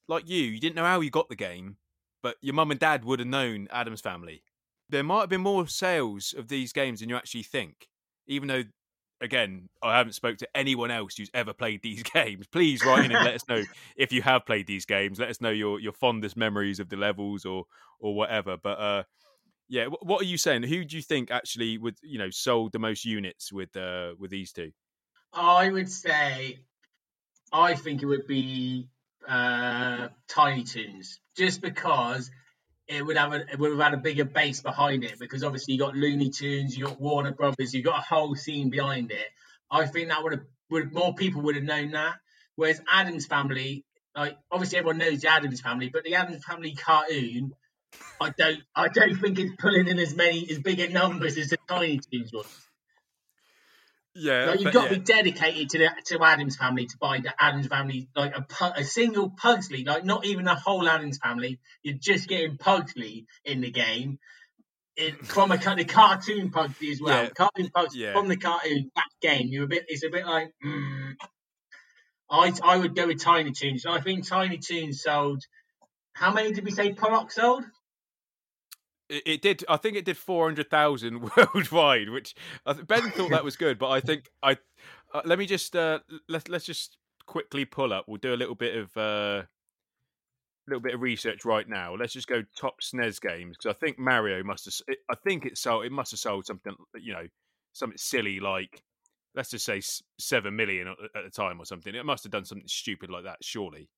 like you, you didn't know how you got the game, but your mum and dad would have known Addams Family. There might have been more sales of these games than you actually think, even though again, I haven't spoke to anyone else who's ever played these games. Please write in and let us know if you have played these games. Let us know your your fondest memories of the levels or or whatever. But uh, yeah, what are you saying? Who do you think actually would you know sold the most units with uh with these two? I would say, I think it would be uh, Tiny Toons, just because it would have a, it would have had a bigger base behind it. Because obviously you got Looney Tunes, you got Warner Brothers, you got a whole scene behind it. I think that would have would more people would have known that. Whereas Addams Family, like obviously everyone knows the Addams Family, but the Addams Family cartoon, I don't I don't think it's pulling in as many as bigger numbers as the Tiny Toons was. Yeah, like, you've got yeah. to be dedicated to the to Addams family to buy the Addams family like a, a single Pugsley, like not even a whole Addams family. You're just getting Pugsley in the game. It, from a the cartoon Pugsley as well, yeah. cartoon Pugsley yeah. from the cartoon that game. You're a bit. It's a bit like. Mm, I I would go with Tiny Toons. I think Tiny Toons sold. How many did we say Plok sold? It, did. I think it did four hundred thousand worldwide, which Ben thought that was good. But I think I uh, let me just uh, let let's just quickly pull up. We'll do a little bit of uh, little bit of research right now. Let's just go top SNES games because I think Mario must have. I think it sold. It must have sold something. You know, something silly like let's just say seven million at the time or something. It must have done something stupid like that, surely.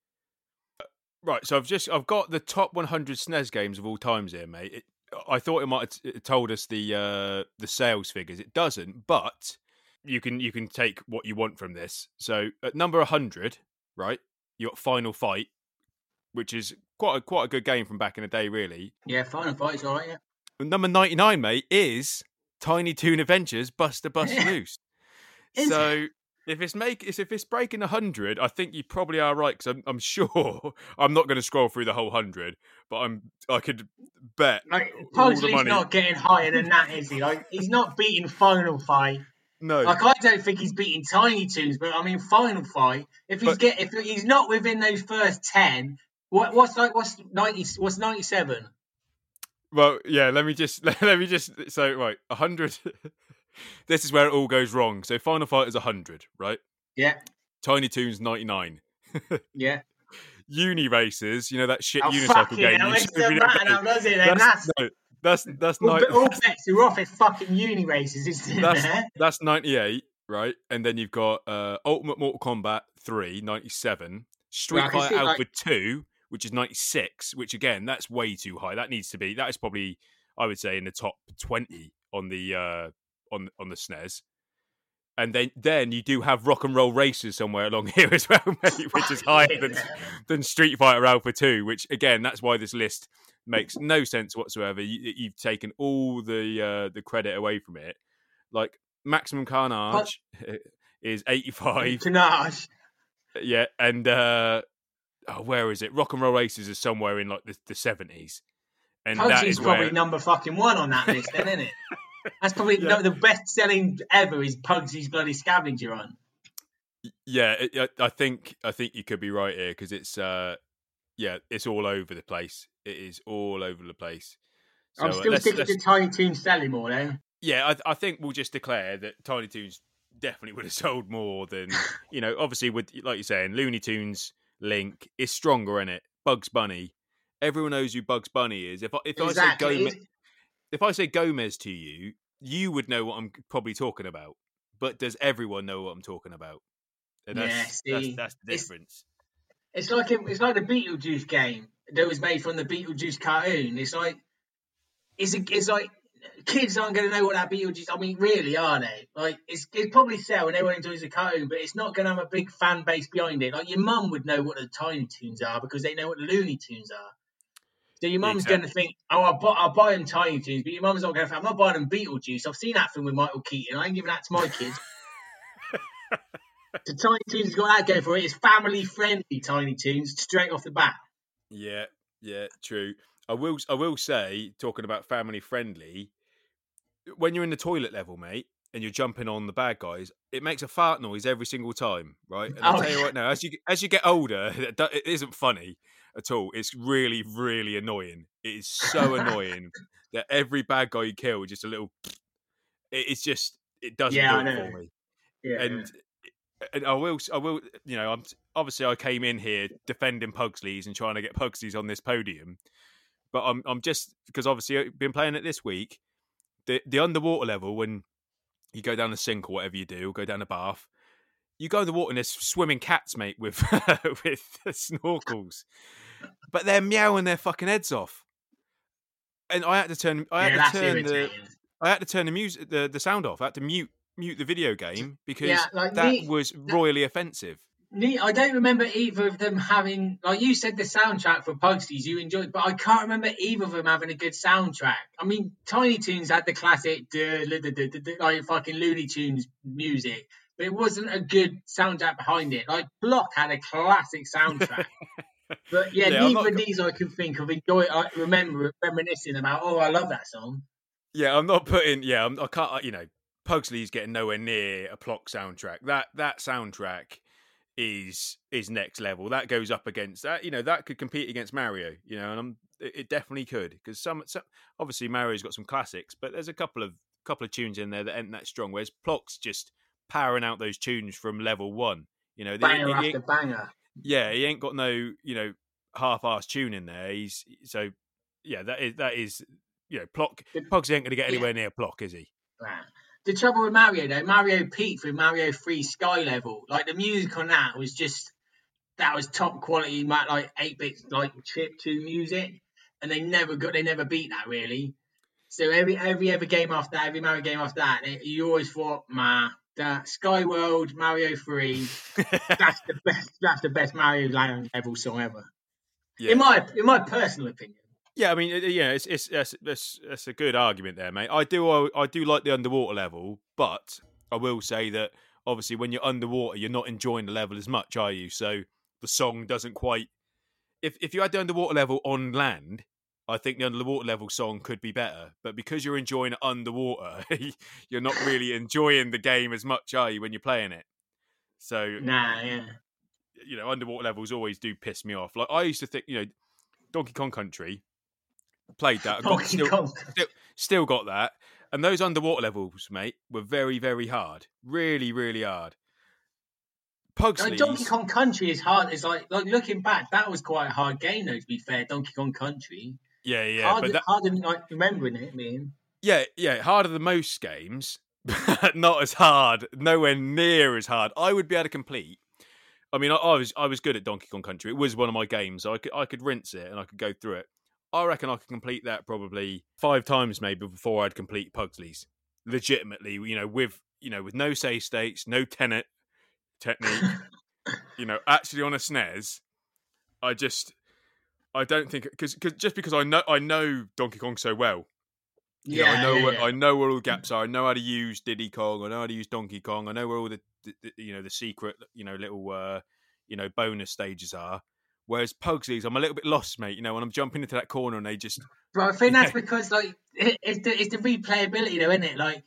Right, so I've just I've got the top 100 SNES games of all times here, mate. It, I thought it might have told us the uh, the sales figures. It doesn't, but you can you can take what you want from this. So at number hundred, right, you got Final Fight, which is quite a, quite a good game from back in the day, really. Yeah, Final Fight's alright. Yeah. number ninety nine, mate, is Tiny Toon Adventures Buster Bust Loose. so if it's make if it's breaking hundred, I think you probably are right because I'm, I'm sure I'm not going to scroll through the whole hundred, but I'm I could bet. Like, Pugsley's not getting higher than that, is he? Like, he's not beating Final Fight. No, like I don't think he's beating Tiny Toons, but I mean Final Fight. If he's but, get if he's not within those first ten, what what's like what's ninety what's ninety seven? Well, yeah. Let me just let me just so right hundred. this is where it all goes wrong. So Final Fight is 100, right? Yeah. Tiny Toons 99. yeah. Uniracers, you know that shit oh, unicycle game. Hell, it's now, does it? Then that's, no, that's that's well, all bets are off. It's fucking Uniracers, isn't that's, there? That's 98, right? And then you've got uh, Ultimate Mortal Kombat 3, 97, Street Fighter Alpha like... 2, which is 96, which again, that's way too high. That needs to be, that is probably, I would say, in the top 20 on the uh, on on the SNES. And then, then you do have rock and roll races somewhere along here as well, mate, which is higher than, than Street Fighter Alpha 2, which again, that's why this list makes no sense whatsoever. You, have taken all the uh, the credit away from it. Like Maximum Carnage is 85. Carnage. Yeah, and uh, oh, where is it? Rock and Roll Races is somewhere in like the, 70s. And that is probably where... number fucking one on that list, then, isn't it? That's probably yeah. no, the best selling ever is Pugsy's bloody scavenger hunt. Yeah, it, I think I think you could be right here because it's uh, yeah, it's all over the place. It is all over the place. So, I'm uh, still uh, thinking the Tiny Toons selling more then. Yeah, I, I think we'll just declare that Tiny Toons definitely would have sold more than you know. Obviously, with like you're saying, Looney Tunes link is stronger in it. Bugs Bunny, everyone knows who Bugs Bunny is. If I, if exactly. I say Gomez, if I say Gomez to you, you would know what I'm probably talking about. But does everyone know what I'm talking about? And that's, yeah, see, that's, that's the difference. It's, it's like a, it's like the Beetlejuice game that was made from the Beetlejuice cartoon. It's like it's a, it's like kids aren't going to know what that Beetlejuice. I mean, really, are they? Like, it's it's probably sell and everyone enjoys the cartoon, but it's not going to have a big fan base behind it. Like your mum would know what the Tiny Toons are because they know what the Looney Tunes are. So your mum's exactly. going to think, oh, I'll buy, I'll buy them Tiny Toons, but your mum's not going to think, I'm not buying them Beetlejuice. I've seen that film with Michael Keaton. I ain't giving that to my kids. the Tiny Toons has got that going for it. It's family friendly Tiny Toons straight off the bat. Yeah, yeah, true. I will, I will say, talking about family friendly, when you're in the toilet level, mate, and you're jumping on the bad guys, it makes a fart noise every single time, right? And I'll oh, tell you right now, as you as you get older, it isn't funny at all. It's really, really annoying. It is so annoying that every bad guy you kill is just a little. It's just it doesn't yeah, do it for me. Yeah. and and I will, I will, you know, I'm obviously I came in here defending Pugsley's and trying to get Pugsley's on this podium, but I'm, I'm just because obviously I've been playing it this week. The the underwater level when you go down the sink or whatever you do, go down the bath, you go in the water and there's swimming cats, mate, with with snorkels, but they're meowing their fucking heads off, and I had to turn, I had yeah, to turn the. I had to turn the music, the, the sound off. I had to mute mute the video game because Yeah, like that me- was royally offensive. Ne- I don't remember either of them having, like you said, the soundtrack for Pugsley's you enjoyed, but I can't remember either of them having a good soundtrack. I mean, Tiny Toons had the classic, duh, duh, duh, like fucking Looney Tunes music, but it wasn't a good soundtrack behind it. Like Plok had a classic soundtrack. But yeah, Yeah, neither of these I can think of enjoy. I remember reminiscing about. Oh, I love that song. Yeah, I'm not putting. Yeah, I'm, I can't. Uh, you know, Pugsley's getting nowhere near a Plok soundtrack. That that soundtrack is is next level. That goes up against that. You know, that could compete against Mario. You know, and I'm, it, it definitely could because some, some obviously Mario's got some classics, but there's a couple of couple of tunes in there that ain't that strong. Whereas Plok's just powering out those tunes from level one. You know, Banger he after ain't- banger. Yeah, he ain't got no you know half-ass tune in there. He's so yeah, that is that is you know Plok. Pugsy ain't going to get Yeah. anywhere near Plok, is he? Right. The trouble with Mario though, Mario peaked with Mario 3 Sky Level. Like the music on that was just that was top quality, like eight bit like chip two music, and they never got they never beat that really. So every every other game after that, every Mario game after that, they, you always thought, ma, that Sky World Mario 3, that's the best. That's the best Mario Land level song ever, yeah. in my in my personal opinion. Yeah, I mean, yeah, it's it's that's, that's, that's a good argument there, mate. I do I, I do like the underwater level, but I will say that obviously when you're underwater, you're not enjoying the level as much, are you? So the song doesn't quite. If if you had the underwater level on land, I think the underwater level song could be better. But because you're enjoying it underwater, you're not really enjoying the game as much, are you, when you're playing it? So Nah, yeah. you know, underwater levels always do piss me off. Like I used to think, you know, Donkey Kong Country played that. Got, still, Kong. still got that. And those underwater levels, mate, were very, very hard. Really, really hard. Uh, like Donkey Kong Country is hard. It's like like looking back, that was quite a hard game though. To be fair, Donkey Kong Country, yeah, yeah, harder, but that, harder than like remembering it. I mean, yeah, yeah, harder than most games, but not as hard. Nowhere near as hard. I would be able to complete. I mean, I, I was I was good at Donkey Kong Country. It was one of my games. I could I could rinse it and I could go through it. I reckon I could complete that probably five times maybe before I'd complete Pugsley's. Legitimately, you know, with you know, with no say states, no tenet technique, you know, actually on a snares. I just I don't think because just because I know I know Donkey Kong so well, you know, yeah, I know yeah, where, yeah. I know where all the gaps are. I know how to use Diddy Kong. I know how to use Donkey Kong. I know where all the, the, the- you know the secret you know little uh, you know bonus stages are. Whereas Pugsley's, I'm a little bit lost, mate. You know, when I'm jumping into that corner and they just But I think that's because like it, it's the it's the replayability though, isn't it? Like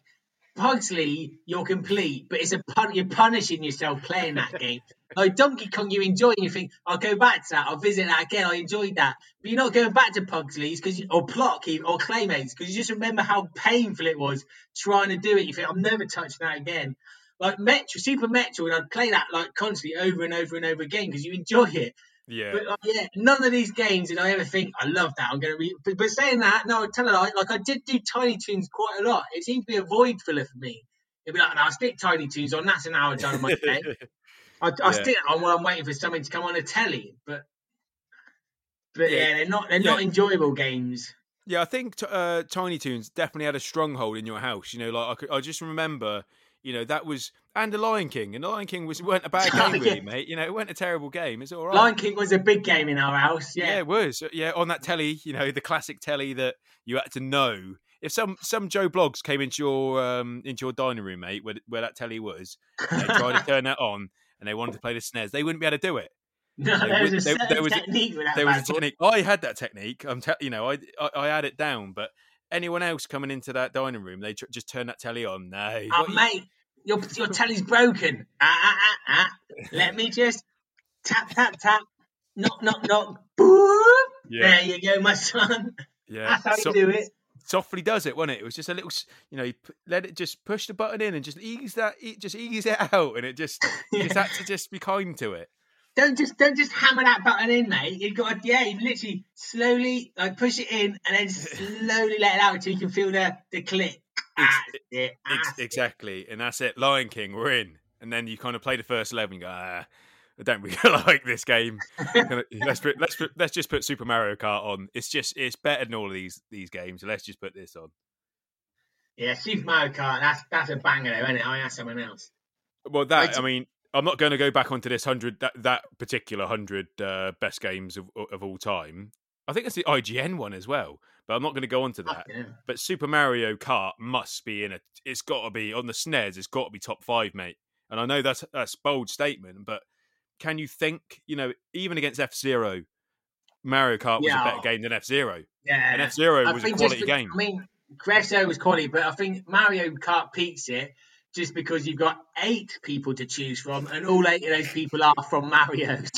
Pugsley, you're complete, but it's a pun- you're punishing yourself playing that game. Like Donkey Kong, you enjoy and you think, I'll go back to that, I'll visit that again, I enjoyed that. But you're not going back to Pugsley's because or Plock or Claymates because you just remember how painful it was trying to do it. You think, I'm never touching that again. Like Metroid, Super Metroid, and I'd play that like constantly over and over and over again because you enjoy it. Yeah But like, yeah, none of these games did I ever think I love that. I'm going to read. But, but saying that, no, tell you, like, like I did do Tiny Toons quite a lot. It seemed to be a void filler for me. It'd be like, no, I'll stick Tiny Toons on. That's an hour done of my day. I, I Yeah. stick on while I'm waiting for something to come on a telly. But but Yeah. yeah, they're not they're Yeah. not enjoyable games. Yeah, I think t- uh, Tiny Toons definitely had a stronghold in your house. You know, like I, could, I just remember, you know, that was and the Lion King, and the Lion King was weren't a bad Oh, game, really, mate. You know, it weren't a terrible game. It's all right. Lion King was a big game in our house. yeah. Yeah, it was. Yeah, on that telly, you know, the classic telly that you had to know. If some some Joe Blogs came into your um into your dining room, mate, where where that telly was, and they tried to turn that on, and they wanted to play the snares, they wouldn't be able to do it. no, There was a there- there was technique with that. there was a technique. I had that technique. I'm, te- you know, I, I I had it down, but anyone else coming into that dining room, they tr- just turn that telly on. No, Oh, you- mate, your your telly's broken. Ah, ah, ah, ah. Let me just tap, tap, tap. Knock, knock, knock. Yeah, There you go, my son. yeah. That's how So- you do it. softly does it, wasn't it? It was just a little, you know, let it just push the button in and just ease that, just ease it out, and it just, yeah. just had to just be kind to it. Don't just don't just hammer that button in, mate. You've got to, yeah, you literally slowly like push it in and then slowly let it out until you can feel the the click. It, exactly, and that's it. Lion King, we're in, and then you kind of play the first level and go, ah, I don't really like this game. let's put, let's put, let's just put Super Mario Kart on. It's just it's better than all of these these games. So let's just put this on. Yeah, Super Mario Kart. That's that's a banger, though, isn't it? I asked someone else. Well, that I mean, I'm not going to go back onto this hundred that that particular hundred uh, best games of of all time. I think it's the IGN one as well, but I'm not going to go on to that. But Super Mario Kart must be in it. It's got to be on the snares. It's got to be top five, mate. And I know that's that's bold statement, but can you think, you know, even against F Zero, Mario Kart was yeah. a better game than F Zero. Yeah, and F Zero was a quality just, game. I mean, F Zero was quality, but I think Mario Kart peaks it just because you've got eight people to choose from, and all eight of those people are from Mario.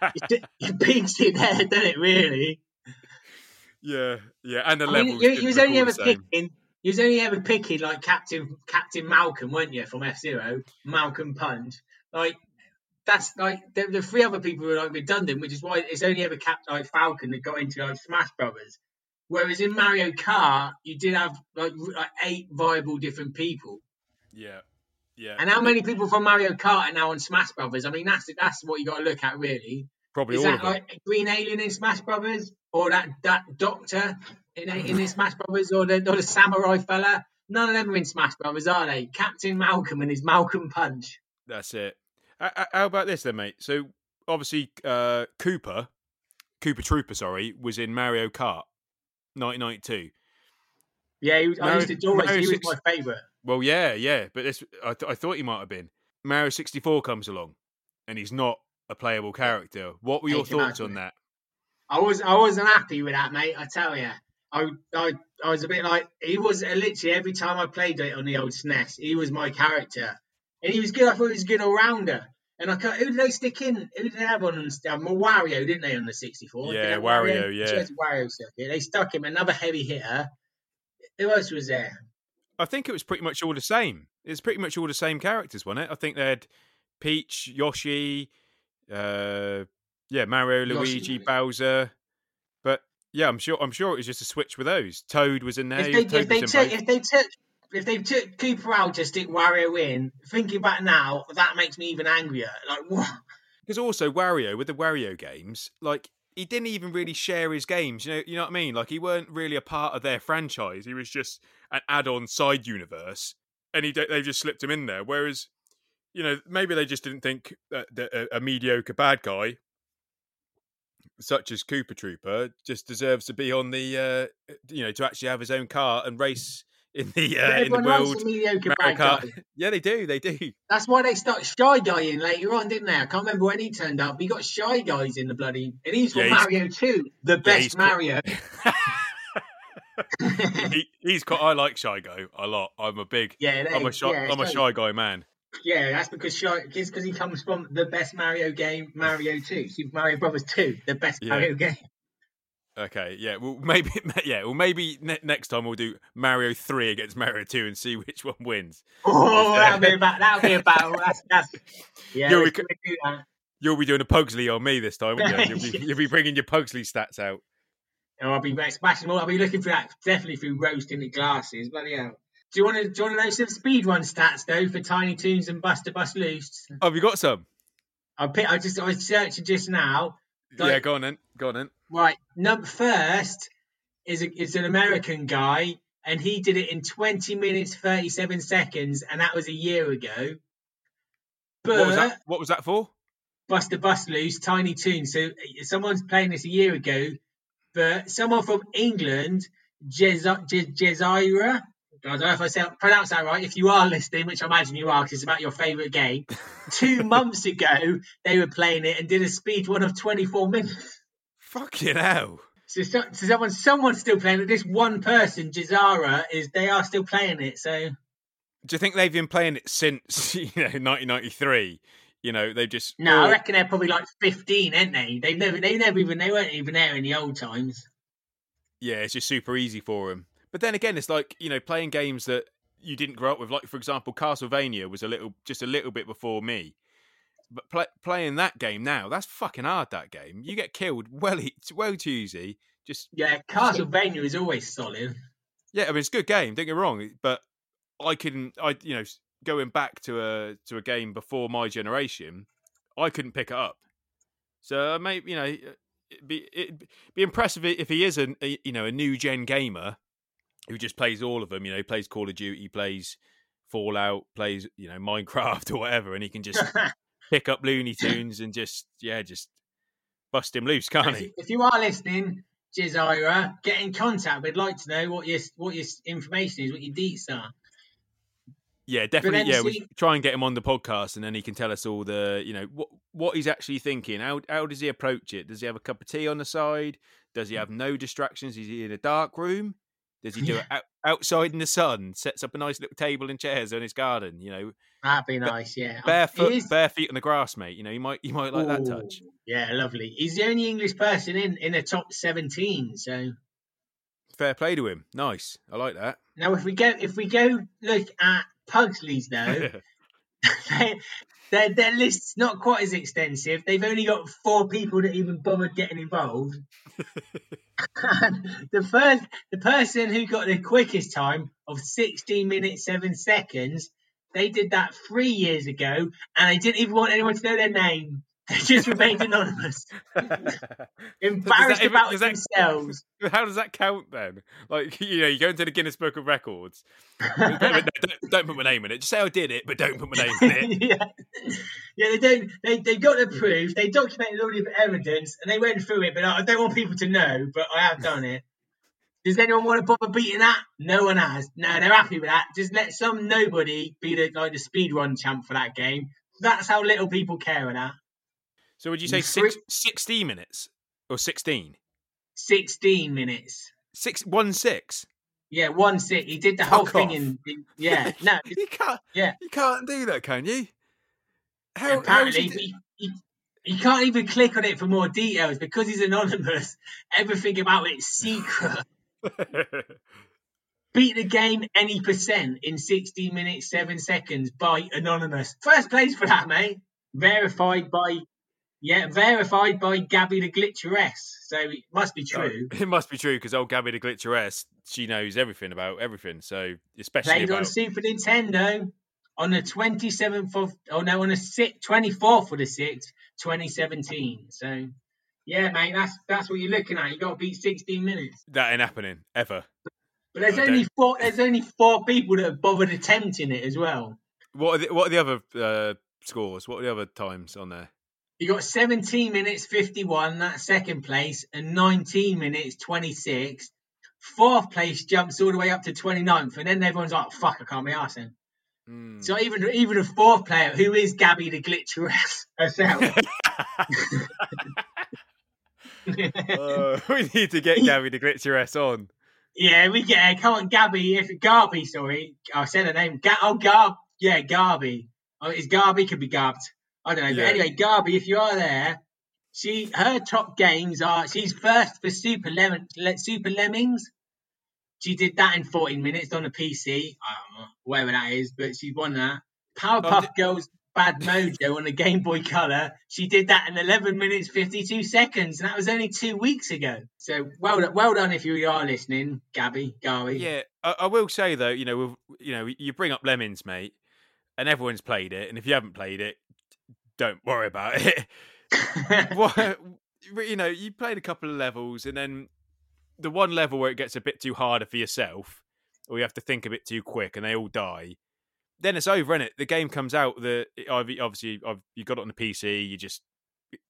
So it peaks it there, doesn't it? Really? Yeah, yeah, and the. Mean, you, you was only ever picking. You was only ever picking like Captain Captain Malcolm, weren't you, from F Zero? Malcolm Punch. Like that's like the, the three other people were like redundant, which is why it's only ever kept like Falcon that got into like Smash Brothers. Whereas in Mario Kart, you did have like, like eight viable different people. Yeah, yeah. And how many people from Mario Kart are now on Smash Brothers? I mean, that's that's what you got to look at really. Probably is all that like Green Alien in Smash Brothers, or that that Doctor in in Smash Brothers, or the or the Samurai fella? None of them are in Smash Brothers, are they? Captain Malcolm and his Malcolm Punch. That's it. How about this then, mate? So obviously, uh, Cooper, Koopa Trooper, sorry, was in Mario Kart, 1992. Yeah, he was, I used to do Mario he was my favourite. Well, yeah, yeah, but this I, th- I thought he might have been. Mario 64 comes along, and he's not a playable character. What were your thoughts on that? I was I wasn't happy with that, mate. I tell you, I I, I was a bit like he was literally every time I played it on the old SNES, he was my character. And he was good. I thought he was a good all rounder. And I who did they stick in? Who did they have on? Um, Wario, didn't they, on the 64? Yeah, Wario, Wario, yeah. Wario circuit. They stuck him, another heavy hitter. Who else was there? I think it was pretty much all the same. It's pretty much all the same characters, wasn't it? I think they had Peach, Yoshi, uh, yeah, Mario, Luigi, Yoshi. Bowser. But yeah, I'm sure I'm sure it was just a switch with those. Toad was in there. If they, if they took, if they took if they took Koopa out to stick Wario in, thinking back now, that makes me even angrier. Like what? Because also Wario with the Wario games, like he didn't even really share his games. You know, you know what I mean? Like he weren't really a part of their franchise. He was just an add-on side universe, and he they just slipped him in there. Whereas, you know, maybe they just didn't think that, that a, a mediocre bad guy such as Koopa Trooper just deserves to be on the, uh, you know, to actually have his own car and race in the uh, in the world. Mediocre guy. Yeah, they do. They do. That's why they start Shy Guy in later on, didn't they? I can't remember when he turned up. He got Shy Guys in the bloody, and he's from yeah, Mario he's... 2, the best Mario. he, he's quite. I like Shy Guy a lot. I'm a big. Yeah, they, I'm a shy. Yeah, I'm a shy guy man. Yeah, that's because shy because he comes from the best Mario game, Mario Two, Super Mario Brothers Two, the best yeah. Mario game. Okay, yeah. Well, maybe, yeah. Well, maybe ne- next time we'll do Mario Three against Mario Two and see which one wins. Oh, that'll be a about that'll be about that's, that's yeah. You'll be, do that. you'll be doing a Pugsley on me this time. You? will be, you'll be bringing your Pugsley stats out. Oh, I'll be smashing all. I'll be looking for that definitely through roasting the glasses. But yeah. Do you want to do you want to know some speed run stats though for Tiny Toons and Buster Bust Loose? Oh, have you got some? I pick, I just I was searching just now. Like, yeah, go on then. Go on then. Right, number first is a, is an American guy, and he did it in 20 minutes 37 seconds, and that was a year ago. But what was that, what was that for? Buster Bust Loose, Tiny Toon. So uh, someone's playing this a year ago, but someone from England, Jezira, I don't know if I say, pronounce that right. If you are listening, which I imagine you are, because it's about your favourite game. Two months ago, they were playing it and did a speed one of 24 minutes. Fucking hell. So, so someone, someone's still playing it. This one person, Jazara, is they are still playing it. So, do you think they've been playing it since you know 1993? You know, they've just no. I reckon they're probably like 15, aren't they? They've never, they never even, they weren't even there in the old times. Yeah, it's just super easy for them. But then again, it's like you know playing games that you didn't grow up with. Like for example, Castlevania was a little, just a little bit before me. But play, playing that game now, that's fucking hard. That game, you get killed well, it's well too easy. Just Yeah, Castlevania is always solid. yeah, I mean it's a good game. Don't get me wrong, but I couldn't. I you know going back to a to a game before my generation, I couldn't pick it up. So uh, maybe you know uh, it'd be it'd be impressive if he is a, a you know a new gen gamer who just plays all of them. You know, plays Call of Duty, plays Fallout, plays you know Minecraft or whatever, and he can just pick up Looney Tunes and just yeah, just bust him loose, can't he? if you are listening, Jizira, get in contact. We'd like to know what your what your information is, what your deets are. Yeah, definitely. Yeah, we try and get him on the podcast, and then he can tell us all the, you know, what what he's actually thinking. How how does he approach it? Does he have a cup of tea on the side? Does he mm. have no distractions? Is he in a dark room? Does he do it out, outside in the sun? Sets up a nice little table and chairs in his garden. You know, That'd be nice, yeah. barefoot, is- bare feet on the grass, mate. You know, you might you might like that touch. Yeah, lovely. He's the only English person in in the top seventeen. So Fair play to him. Nice. I like that. now, if we go if we go look at Pugsley's though, they- their their list's not quite as extensive. They've only got four people that even bothered getting involved. the first, the person who got the quickest time of 16 minutes seven seconds, they did that three years ago, and they didn't even want anyone to know their name. They just remained anonymous, embarrassed even- about does that- themselves. How does that count then? Like, you know, you go into the Guinness Book of Records. No, don't, don't put my name in it. Just say I did it, but don't put my name in it. yeah, yeah. They don't. They they got the proof. They documented all the evidence, and they went through it. But I don't want people to know. But I have done it. Does anyone want to bother beating that? No one has. No, they're happy with that. Just let some nobody be the like the speed run champ for that game. That's how little people care of that. So would you say six, 16 minutes or 16? Sixteen minutes. Six, one six. Yeah, one six. He did the whole Fuck thing in, in. Yeah, no. You can't. Yeah. You can't do that, can you? How, how apparently it- he, he, he can't even click on it for more details because he's anonymous. Everything about it's secret. Beat the game any percent in 16 minutes 7 seconds by anonymous. First place for that, mate. Verified by yeah, verified by Gabby the Glitcheress. So it must be true. it must be true because old Gabby the Glitcheress, she knows everything about everything. So especially Played on Super Nintendo on the 27th of oh no on the 24th of the 6th, 2017. So yeah, mate, that's that's what you're looking at. You got to beat 16 minutes. that ain't happening ever. But there's I only don't- four. There's only four people that have bothered attempting it as well. What are the, what are the other uh, scores? What are the other times on there? You got 17 minutes 51, that's second place, and 19 minutes 26. Fourth place jumps all the way up to 29th, and then everyone's like, "Fuck, I can't be arsing." Hmm. So even even a fourth player, who is Gabby the Glitcheress herself, Uh, we need to get Gabby the Glitcheress on. yeah, we get her. Come on, Gabby, if Garby, sorry, I said her name. Ga- oh, Garb, yeah, Garby. Oh, is Garby could be Garbed. I don't know, Yeah. but anyway, Garby, if you are there, she her top games are she's first for Super Lemon, Super Lemmings. She did that in 14 minutes on a PC, I know, whatever that is, but she won that. Powerpuff Oh, Girls Bad Mojo on the Game Boy Color. She did that in 11 minutes 52 seconds, and that was only two weeks ago. So well, done- well done if you are listening, Gabby, Gary. Yeah, I, I will say though, you know, you know, you bring up lemons, mate, and everyone's played it, and if you haven't played it, don't worry about it. what you know, you played a couple of levels, and then the one level where it gets a bit too harder for yourself, or you have to think a bit too quick, and they all die. Then it's over, is it? The game comes out. The obviously I've, you got it on the PC. You just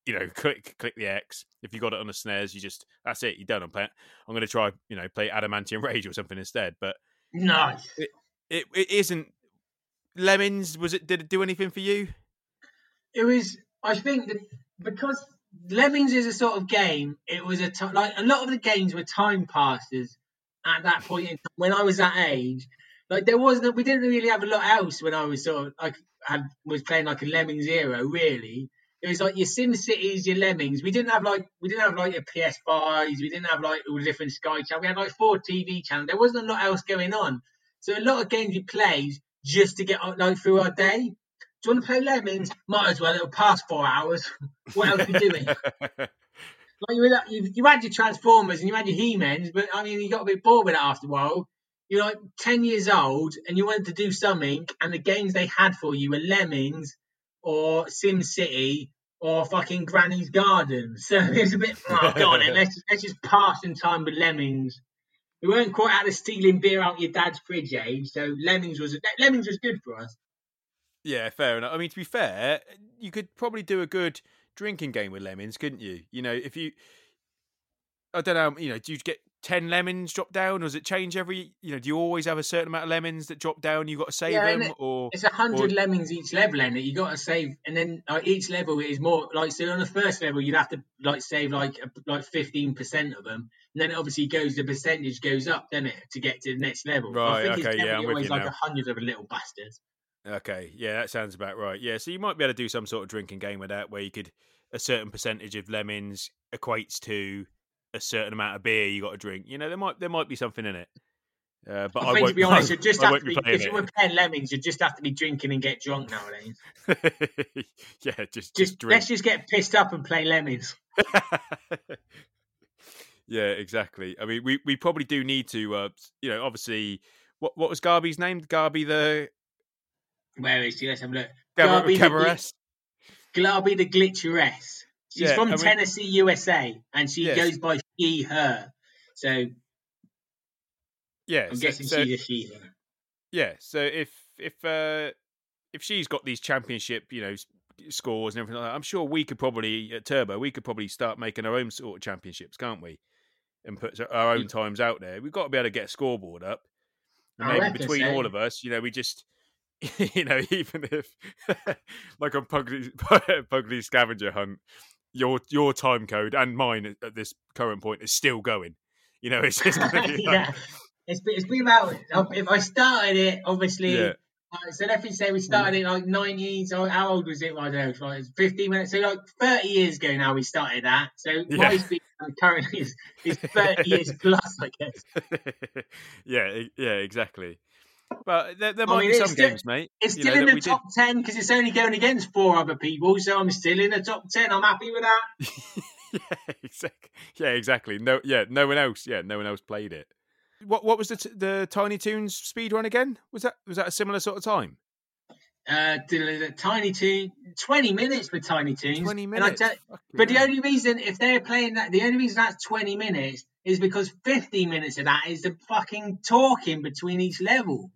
you know click click the X. If you got it on the snares, you just that's it. You're done. I'm playing. I'm going to try you know play Adamantium Rage or something instead. But nice. it it isn't. Lemons was it? Did it do anything for you? It was, I think, that because Lemmings is a sort of game. It was a t- like a lot of the games were time passes at that point in time. When I was that age, like there wasn't, we didn't really have a lot else when I was sort of like had was playing like a Lemmings era really. It was like your Sim Cities, your Lemmings. We didn't have like we didn't have like your PS5s. We didn't have like all the different Sky channels. We had like four TV channels. There wasn't a lot else going on. So a lot of games we played just to get like through our day. Do you want to play Lemmings? Might as well. It'll pass four hours. what else are you doing? like you, had- you, you had your Transformers and you had your He-Mans, but I mean, you got a bit bored with it after a while. You're like 10 years old and you wanted to do something, and the games they had for you were Lemmings or Sim City or fucking Granny's Garden. So it's a bit, oh, go on then, let's, let's just pass some time with Lemmings. We weren't quite out of stealing beer out your dad's fridge age, so Lemmings was Lemmings was good for us. Yeah, fair enough. I mean, to be fair, you could probably do a good drinking game with lemons, couldn't you? You know, if you, I don't know, um, you know, do you get ten lemons drop down, or does it change every? You know, do you always have a certain amount of lemons that drop down? You've got to save Yeah, them, innit? or It's a hundred Or- lemmings each level, and you got to save, and then like, each level is more like so. On the first level, you'd have to like save like a- like fifteen percent of them, and then it obviously goes the percentage goes up, doesn't it, to get to the next level. I Right, think it's okay, yeah, definitely I'm with always you like a hundred of a little bastards. Okay, yeah, that sounds about right. Yeah, so you might be able to do some sort of drinking game with that, where you could a certain percentage of lemons equates to a certain amount of beer you got to drink. You know, there might there might be something in it. Uh, but I, I think to be honest, you just I have to be be. If you were playing lemmings, you just have to be drinking and get drunk nowadays. yeah, just just, Just drink. let's just get pissed up and play lemmings. yeah, exactly. I mean, we, we probably do need to, uh, you know, obviously, what what was Garby's name? Garby the Where is she? Let's have a look. Gabar- Garby the Cabarrus? The Glitcheress. She's Yeah, from Tennessee, USA, and she Yes. goes by she, her. So Yeah, I'm so, guessing so- she's a she, her. yeah. So if if uh, if she's got these championship, you know, scores and everything like that, I'm sure we could probably at Turbo, we could probably start making our own sort of championships, can't we? And put our own times out there. We've got to be able to get a scoreboard up. And I maybe between so. all of us, you know, we just, you know, even if like on Pugly, Pugly scavenger hunt, your your time code and mine at- this current point is still going. You know, it's just like, yeah. It's been, it's been about if I started it obviously Yeah. uh, so let's say we started it like 90s or how old was it I don't know it's like 15 minutes so like 30 years ago now we started that so my Yeah. speed currently is, is 30 years plus I guess yeah, yeah, exactly. But there, there I might mean, be some still- games, mate. it's still know, in the we did- top 10 because it's only going against four other people so I'm still in the top 10 I'm happy with that yeah, exactly. Yeah, exactly. No, yeah, no one else. Yeah, no one else played it. What What was the t- the Tiny Toons speed run again? Was that was that a similar sort of time? uh, Tiny Toon 20 minutes for Tiny Toons Twenty And I minutes. tell- But the only reason, if they're playing that, the only reason that's 20 minutes is because 15 minutes of that is the fucking talking between each level.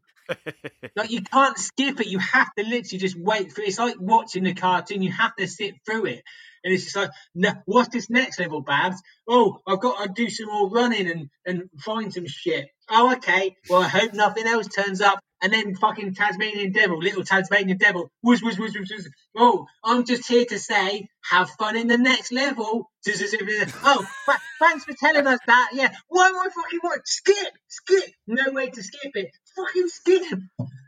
Like, you can't skip it. You have to literally just wait for it. It's like watching the cartoon. You have to sit through it. And it's just like, no, what's this next level, Babs? Oh, I've got to do some more running and, and find some shit. Oh, okay. Well, I hope nothing else turns up. And then fucking Tasmanian Devil, little Tasmanian Devil, whoosh, whoosh, whoosh, whoosh, whoosh. Oh, I'm just here to say, have fun in the next level. Oh, thanks for telling us that. Yeah. Why am I fucking what? Skip, skip. No way to skip it. Fucking skip.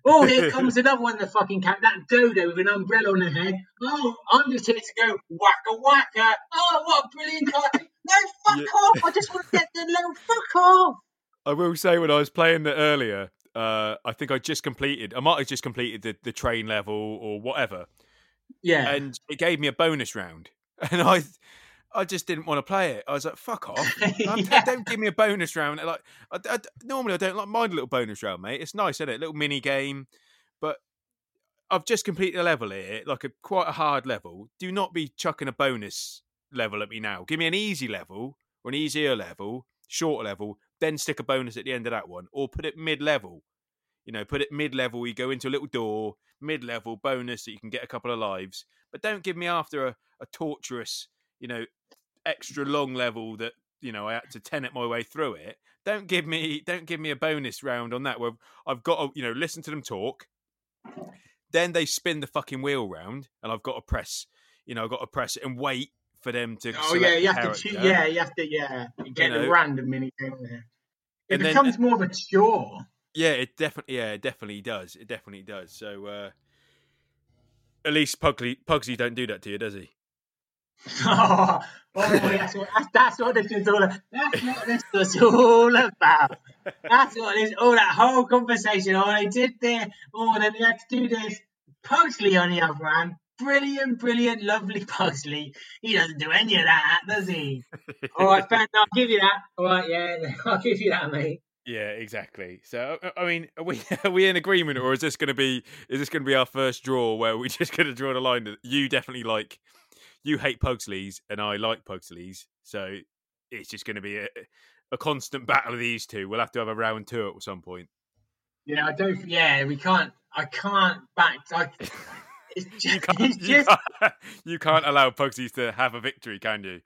Oh, here comes another one. The fucking cat, that dodo with an umbrella on her head. Oh, I'm just here to go wacka wacka. Oh, what a brilliant cartoon. No, fuck Yeah. off. I just want to get the level. Fuck off. I will say when I was playing it earlier, uh, I think I just completed. I might have just completed the, the train level or whatever, Yeah. and it gave me a bonus round, and I. I just didn't want to play it. I was like, "Fuck off! Yeah. Don't give me a bonus round." Like, I, I- normally I don't like mind a little bonus round, mate. It's nice, isn't it? A little mini game, but I've just completed a level here, like a quite a hard level. Do not be chucking a bonus level at me now. Give me an easy level or an easier level, shorter level, then stick a bonus at the end of that one, or put it mid level. You know, put it mid level. You go into a little door, mid level bonus that you can get a couple of lives, but don't give me after a, a torturous, you know, extra long level that you know I had to tenet my way through it. Don't give me don't give me a bonus round on that where I've got to you know listen to them talk. Then they spin the fucking wheel round, and I've got to press. You know, I've got to press it and wait for them to. Oh yeah, you have to choose. Yeah, you have to. Yeah, you get know. the random mini game there. It And then- becomes more of a chore. Yeah, it definitely. Yeah, it definitely does. It definitely does. So uh at least Pugly Pugsy don't do that to you, does he? oh, that's what that's, that's what this is all. About. That's what this was all about. That's what this all that whole conversation. Oh, they did there. Oh, then they had to do this. Pugsley on the other hand, brilliant, brilliant, lovely Pugsley. He doesn't do any of that, does he? all right, fair, I'll give you that. All right, yeah, I'll give you that, mate. Yeah, exactly. So, uh, I mean, are we are we in agreement, or is this going to be is this going to be our first draw where we're just going to draw the line that you definitely like, you hate Pugsleys and I like Pugsleys, so it's just going to be a, a constant battle of these two. We'll have to have a round two at some point. Yeah, I don't. Yeah, we can't. I can't back. I, it's just, you, can't, it's you, just can't, you can't allow Pugsleys to have a victory, can you?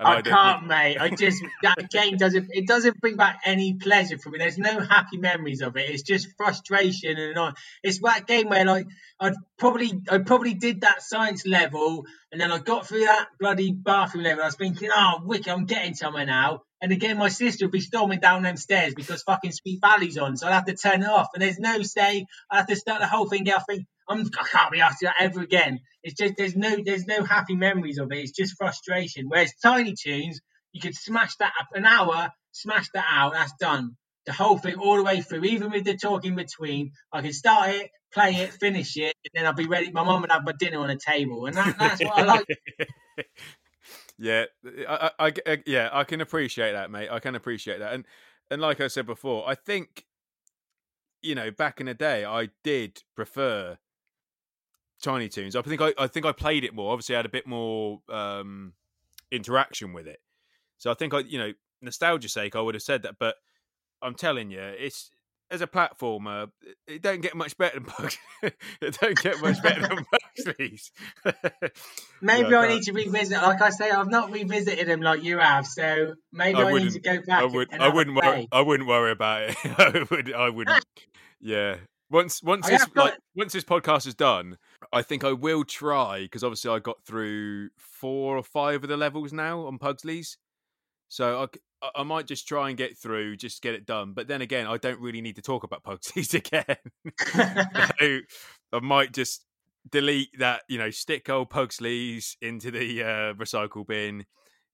And I can't, mate. I just that game doesn't. It doesn't bring back any pleasure for me. There's no happy memories of it. It's just frustration and annoying. It's that game where like I'd probably I probably did that science level and then I got through that bloody bathroom level. I was thinking, oh, wicked, I'm getting somewhere now. And again, my sister would be storming down them stairs because fucking Sweet Valley's on, so I'd have to turn it off. And there's no save. I have to start the whole thing. again. I think I'm, I can't be asked that ever again. It's just there's no there's no happy memories of it. It's just frustration. Whereas Tiny Toons, you could smash that up an hour, smash that out. That's done. The whole thing all the way through, even with the talk in between. I can start it, play it, finish it, and then I'll be ready. My mum would have my dinner on the table, and that, that's what I like. yeah, I, I, I, uh, yeah, I can appreciate that, mate. I can appreciate that, and and like I said before, I think, you know, back in the day, I did prefer Tiny Toons. I think I, I think I played it more. Obviously, I had a bit more um, interaction with it. So I think I, you know, nostalgia's sake, I would have said that. But I'm telling you, it's as a platformer, it don't get much better than Bugs. it don't get much better than Bugsley's. Maybe I but- need to revisit. Like I say, I've not revisited them like you have, so maybe I I, need to go back. I would. I wouldn't. Worry, I wouldn't worry about it. I would. I wouldn't. Yeah. Once once I this got- like once this podcast is done, I think I will try because obviously I got through four or five of the levels now on Pugsley's, so I, I might just try and get through, just get it done. But then again, I don't really need to talk about Pugsley's again. so I might just delete that, you know, stick old Pugsley's into the uh, recycle bin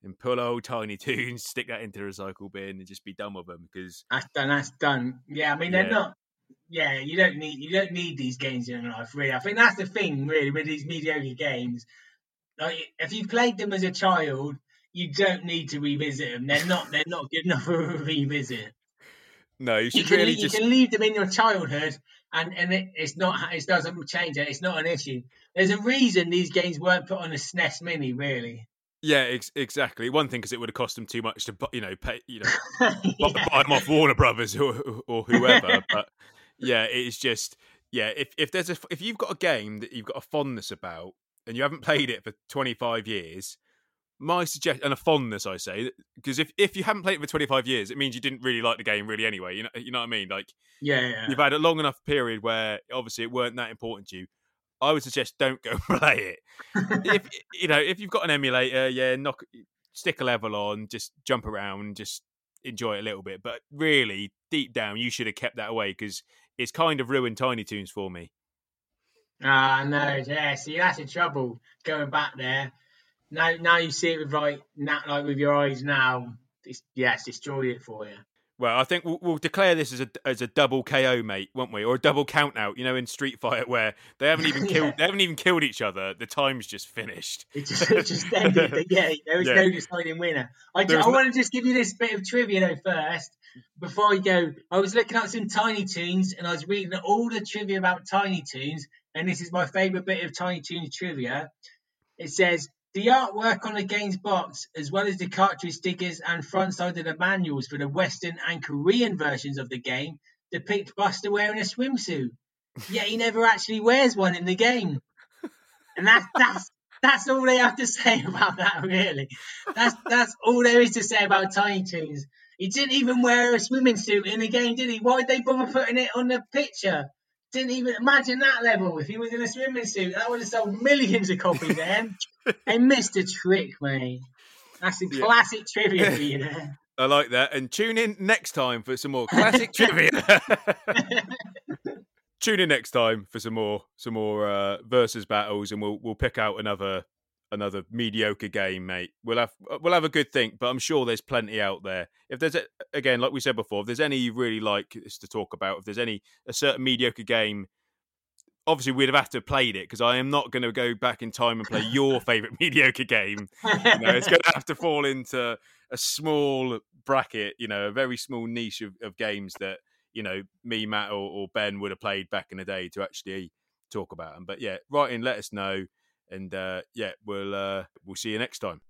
and pull old Tiny Toons, stick that into the recycle bin and just be done with them because That's done. That's done. Yeah, I mean they're Yeah. not. Yeah, you don't need you don't need these games in your life, really. I think that's the thing, really, with these mediocre games. Like, if you played them as a child, you don't need to revisit them. They're not. They're not good enough for a revisit. no, you You should can, really you just can leave them in your childhood, and and it, it's not. It doesn't change it. It's not an issue. There's a reason these games weren't put on a SNES Mini, really. yeah, ex- exactly. One thing because it would have cost them too much to you know pay you know Yeah. buy them off Warner Brothers or or whoever. but yeah, it's just yeah. If if there's a if you've got a game that you've got a fondness about and you haven't played it for 25 years, my suggestion and a fondness I say because if if you haven't played it for 25 years, it means you didn't really like the game really anyway. You know you know what I mean? Like yeah, yeah. you've had a long enough period where obviously it weren't that important to you. I would suggest don't go play it. if you know if you've got an emulator, yeah, knock stick a level on, just jump around, just enjoy it a little bit. But really, deep down, you should have kept that away because it's kind of ruined Tiny Toons for me. Ah, no, yeah. See, that's the trouble going back there. Now, now you see it with like, now, like with your eyes now. It's, yeah, it's destroyed it for you. Well, I think we'll, we'll declare this as a as a double KO, mate, won't we? Or a double count out, you know, in Street Fighter where they haven't even killed Yeah. they haven't even killed each other. The time's just finished. It just, it just ended. yeah, there was Yeah. no deciding winner. I no- want to just give you this bit of trivia though first. Before I go, I was looking up some Tiny Toons and I was reading all the trivia about Tiny Toons, and this is my favourite bit of Tiny Toons trivia. It says the artwork on the game's box, as well as the cartridge stickers and front side of the manuals for the Western and Korean versions of the game, depict Buster wearing a swimsuit. Yet he never actually wears one in the game. And that's that's that's all they have to say about that, really. That's that's all there is to say about Tiny Toons. He didn't even wear a swimming suit in the game, did he? Why'd they bother putting it on the picture? Didn't even imagine that level. If he was in a swimming suit, that would have sold millions of copies then. they missed a trick, mate. That's a Yeah. classic trivia for you there. I like that. And tune in next time for some more classic trivia. tune in next time for some more some more uh, versus battles, and we'll we'll pick out another another mediocre game, mate. We'll have uh, we'll have a good think, but I'm sure there's plenty out there. If there's a, again, like we said before, if there's any you really like to talk about, if there's any a certain mediocre game, obviously we'd have had to have played it because I am not going to go back in time and play your favorite mediocre game. You know, it's going to have to fall into a small bracket, you know, a very small niche of, of games that you know me, Matt, or, or Ben would have played back in the day to actually talk about them. But yeah, write in, let us know and uh, yeah, we'll uh, we'll see you next time.